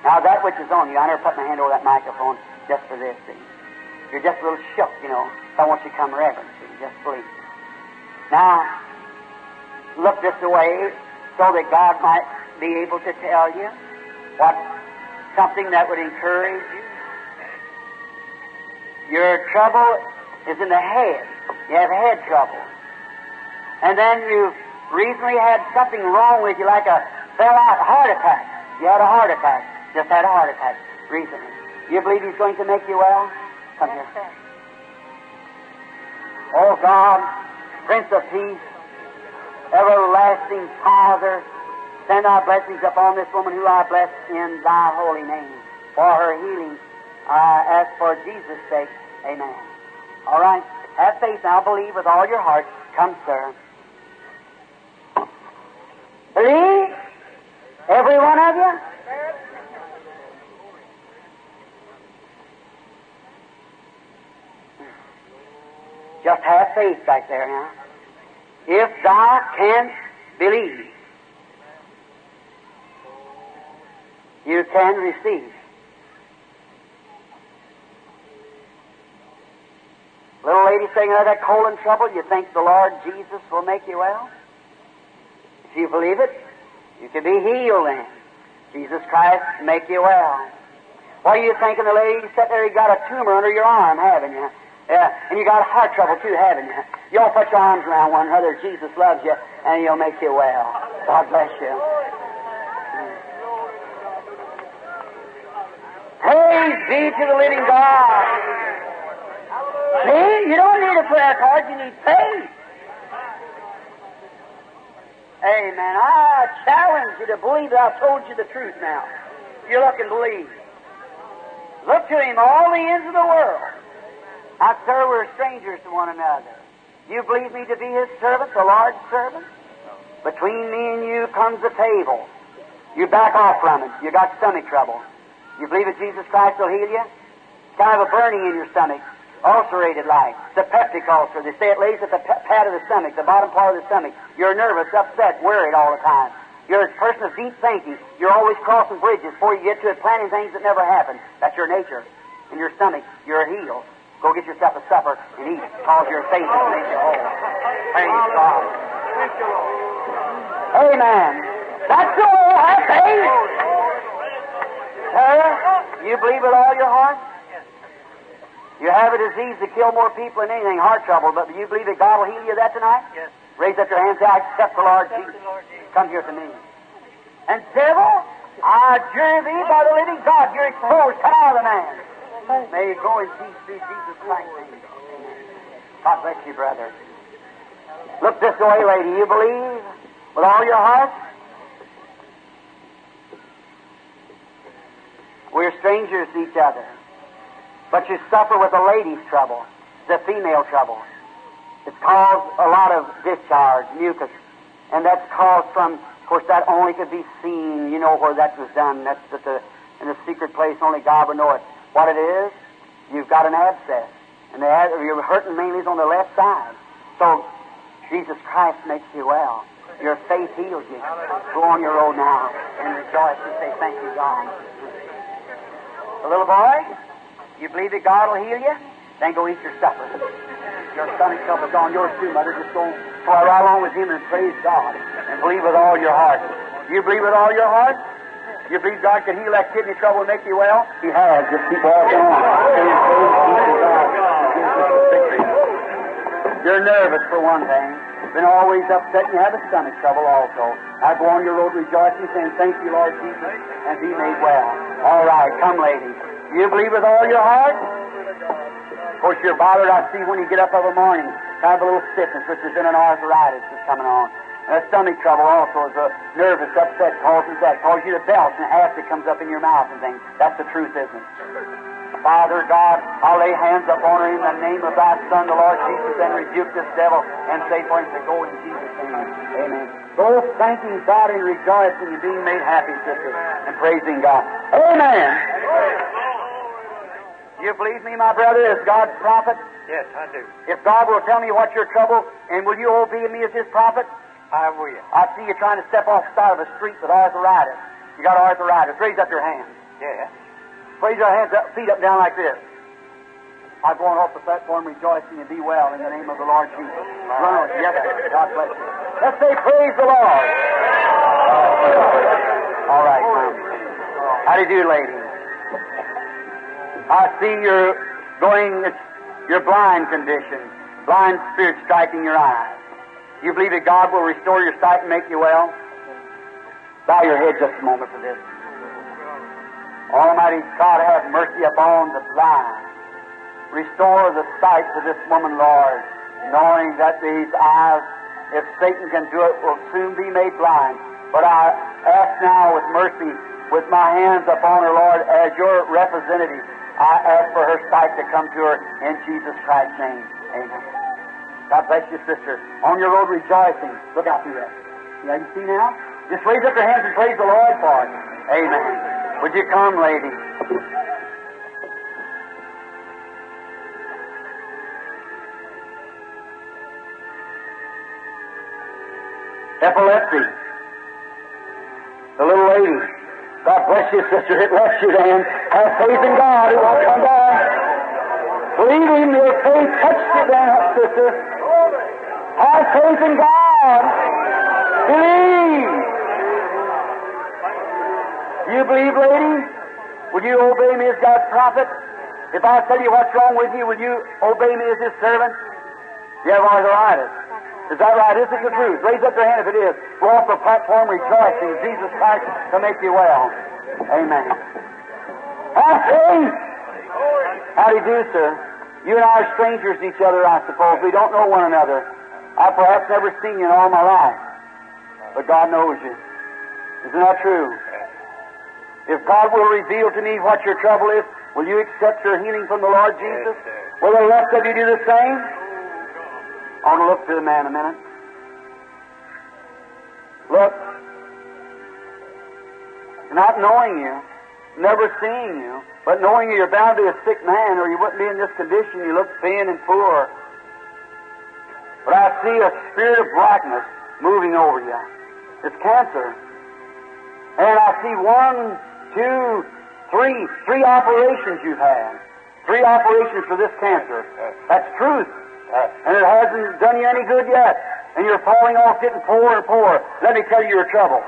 Now that which is on you, I never put my hand over that microphone just for this. See, you're just a little shook, you know. So I want you to come reverent. Just believe. Now look this way so that God might be able to tell you what something that would encourage you. Your trouble is in the head. You have head trouble. And then you've recently had something wrong with you, like a fell out heart attack. You had a heart attack. Just had a heart attack recently. You believe He's going to make you well? Come here. Oh God, Prince of Peace, everlasting Father, send thy blessings upon this woman who I bless in thy holy name. For her healing, I ask for Jesus' sake. Amen. All right. Have faith now. Believe with all your heart. Come, sir. Believe? Every one of you? Just have faith back there now. If thou canst believe, you can receive. Little lady saying, out that colon trouble, you think the Lord Jesus will make you well? If you believe it, you can be healed then. Jesus Christ make you well. What are you thinking, the lady sitting there, you got a tumor under your arm, haven't you? Yeah, and you got heart trouble too, haven't you? You all put your arms around one another. Jesus loves you, and He'll make you well. God bless you. Praise be to the living God. See, you don't need a prayer card, you need faith. Amen. I challenge you to believe that I've told you the truth now. You look and believe. Look to Him, all the ends of the world. I, sir, we're strangers to one another. You believe me to be His servant, the Lord's servant? Between me and you comes a table. You back off from it. You got stomach trouble. You believe that Jesus Christ will heal you? It's Kind of a burning in your stomach ulcerated like. It's a peptic ulcer. They say it lays at the pad of the stomach, the bottom part of the stomach. You're nervous, upset, worried all the time. You're a person of deep thinking. You're always crossing bridges before you get to it, planning things that never happen. That's your nature. In your stomach, you're healed. Go get yourself a supper and eat, cause your faith has made you whole. Praise God. Amen. That's the way I faith. Sir, you believe with all your heart? You have a disease that kill more people than anything, heart trouble, but do you believe that God will heal you of that tonight? Yes. Raise up your hands and say, I accept the Lord Jesus. the Lord Jesus. Come here to me. And devil, I adjure thee by the living God, you're exposed. Come out of the man. May you go in peace through Jesus Christ's name. God bless you, brother. Look this way, lady. You believe with all your heart? We're strangers to each other. But you suffer with a lady's trouble, the female trouble. It's caused a lot of discharge, mucus. And that's caused from, of course, that only could be seen. You know where that was done. That's at the, in a secret place, only God would know it. What it is, you've got an abscess. And the, ab- you're hurting mainly on the left side. So, Jesus Christ makes you well. Your faith heals you. Go on your road now and rejoice and say, Thank you, God. The little boy, you believe that God will heal you? Then go eat your supper. Your stomach trouble's on yours too, Mother. Just go fly right along with Him and praise God. And believe with all your heart. You believe with all your heart? You believe God can heal that kidney trouble and make you well? He has. Just keep walking oh, on. Praise God. Gives us the victory. You're nervous for one thing. Been always upset and you have a stomach trouble also. I go on your road rejoicing, saying, Thank you, Lord Jesus, and be made well. All right, come, lady. You believe with all your heart? Of course, you're bothered, I see, when you get up of a morning. Kind of a little stiffness, which has been an arthritis that's coming on. A stomach trouble also is a nervous upset causes that. Causes you to belch and acid comes up in your mouth and things. That's the truth, isn't it? Father God, I'll lay hands upon her in the name of thy Son, the Lord Jesus, and rebuke this devil and say for him to go in Jesus' name. Amen. Go thanking God and rejoicing and being made happy, sister, and praising God. Amen. Do you believe me, my brother, as God's prophet? Yes, I do. If God will tell me what's your trouble, and will you obey me as His prophet? I see you trying to step off the side of a street with arthritis. You got arthritis. Raise up your hands. Yeah. Raise your hands up, feet up down like this. I'm going off the platform rejoicing and be well in the name of the Lord Jesus. Run on. Yes, sir. God bless you. Let's say praise the Lord. All right. How do you do, lady? I see you're going, it's your blind condition, blind spirit striking your eyes. You believe that God will restore your sight and make you well? Bow your head just a moment for this. Almighty God, have mercy upon the blind. Restore the sight to this woman, Lord, knowing that these eyes, if Satan can do it, will soon be made blind. But I ask now with mercy, with my hands upon her, Lord, as your representative, I ask for her sight to come to her in Jesus Christ's name. Amen. God bless you, sister. On your road rejoicing. Look out through that. Yeah, you see now? Just raise up your hands and praise the Lord for it. Amen. Would you come, lady? Epilepsy. The little lady. God bless you, sister. It left you then. Have faith in God. It will come back. Believe Him. Your faith touched you then, sister. Have faith in God. Believe. You believe, lady? Will you obey me as God's prophet? If I tell you what's wrong with you, will you obey me as His servant? You have arthritis. Is that right? Is it the truth? Raise up your hand if it is. Go off the platform rejoicing Jesus Christ to make you well. Amen. Have faith. How do you do, sir? You and I are strangers to each other, I suppose. We don't know one another. I've perhaps never seen you in all my life. But God knows you. Isn't that true? If God will reveal to me what your trouble is, will you accept your healing from the Lord Jesus? Will the rest of you do the same? I want to look to the man a minute. Look. Not knowing you, never seeing you, but knowing you're bound to be a sick man or you wouldn't be in this condition. You look thin and poor. But I see a spirit of blackness moving over you. It's cancer. And I see one, two, three, three operations you've had. Three operations for this cancer. That's truth. And it hasn't done you any good yet. And you're falling off, getting poorer and poorer. Let me tell you your trouble.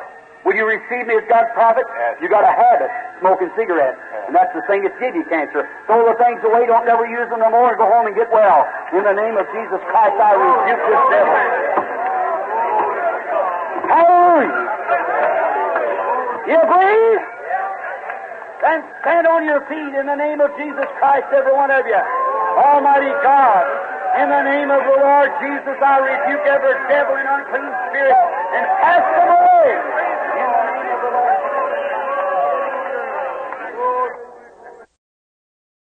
Will you receive me as God's prophet? Yes. You got a habit, smoking cigarettes. And that's the thing that's give you cancer. Throw the things away, don't never use them no more, and go home and get well. In the name of Jesus Christ, I rebuke this devil. Hallelujah. You believe? Then stand on your feet in the name of Jesus Christ, every one of you. Almighty God, in the name of the Lord Jesus, I rebuke every devil and unclean spirit and cast them away.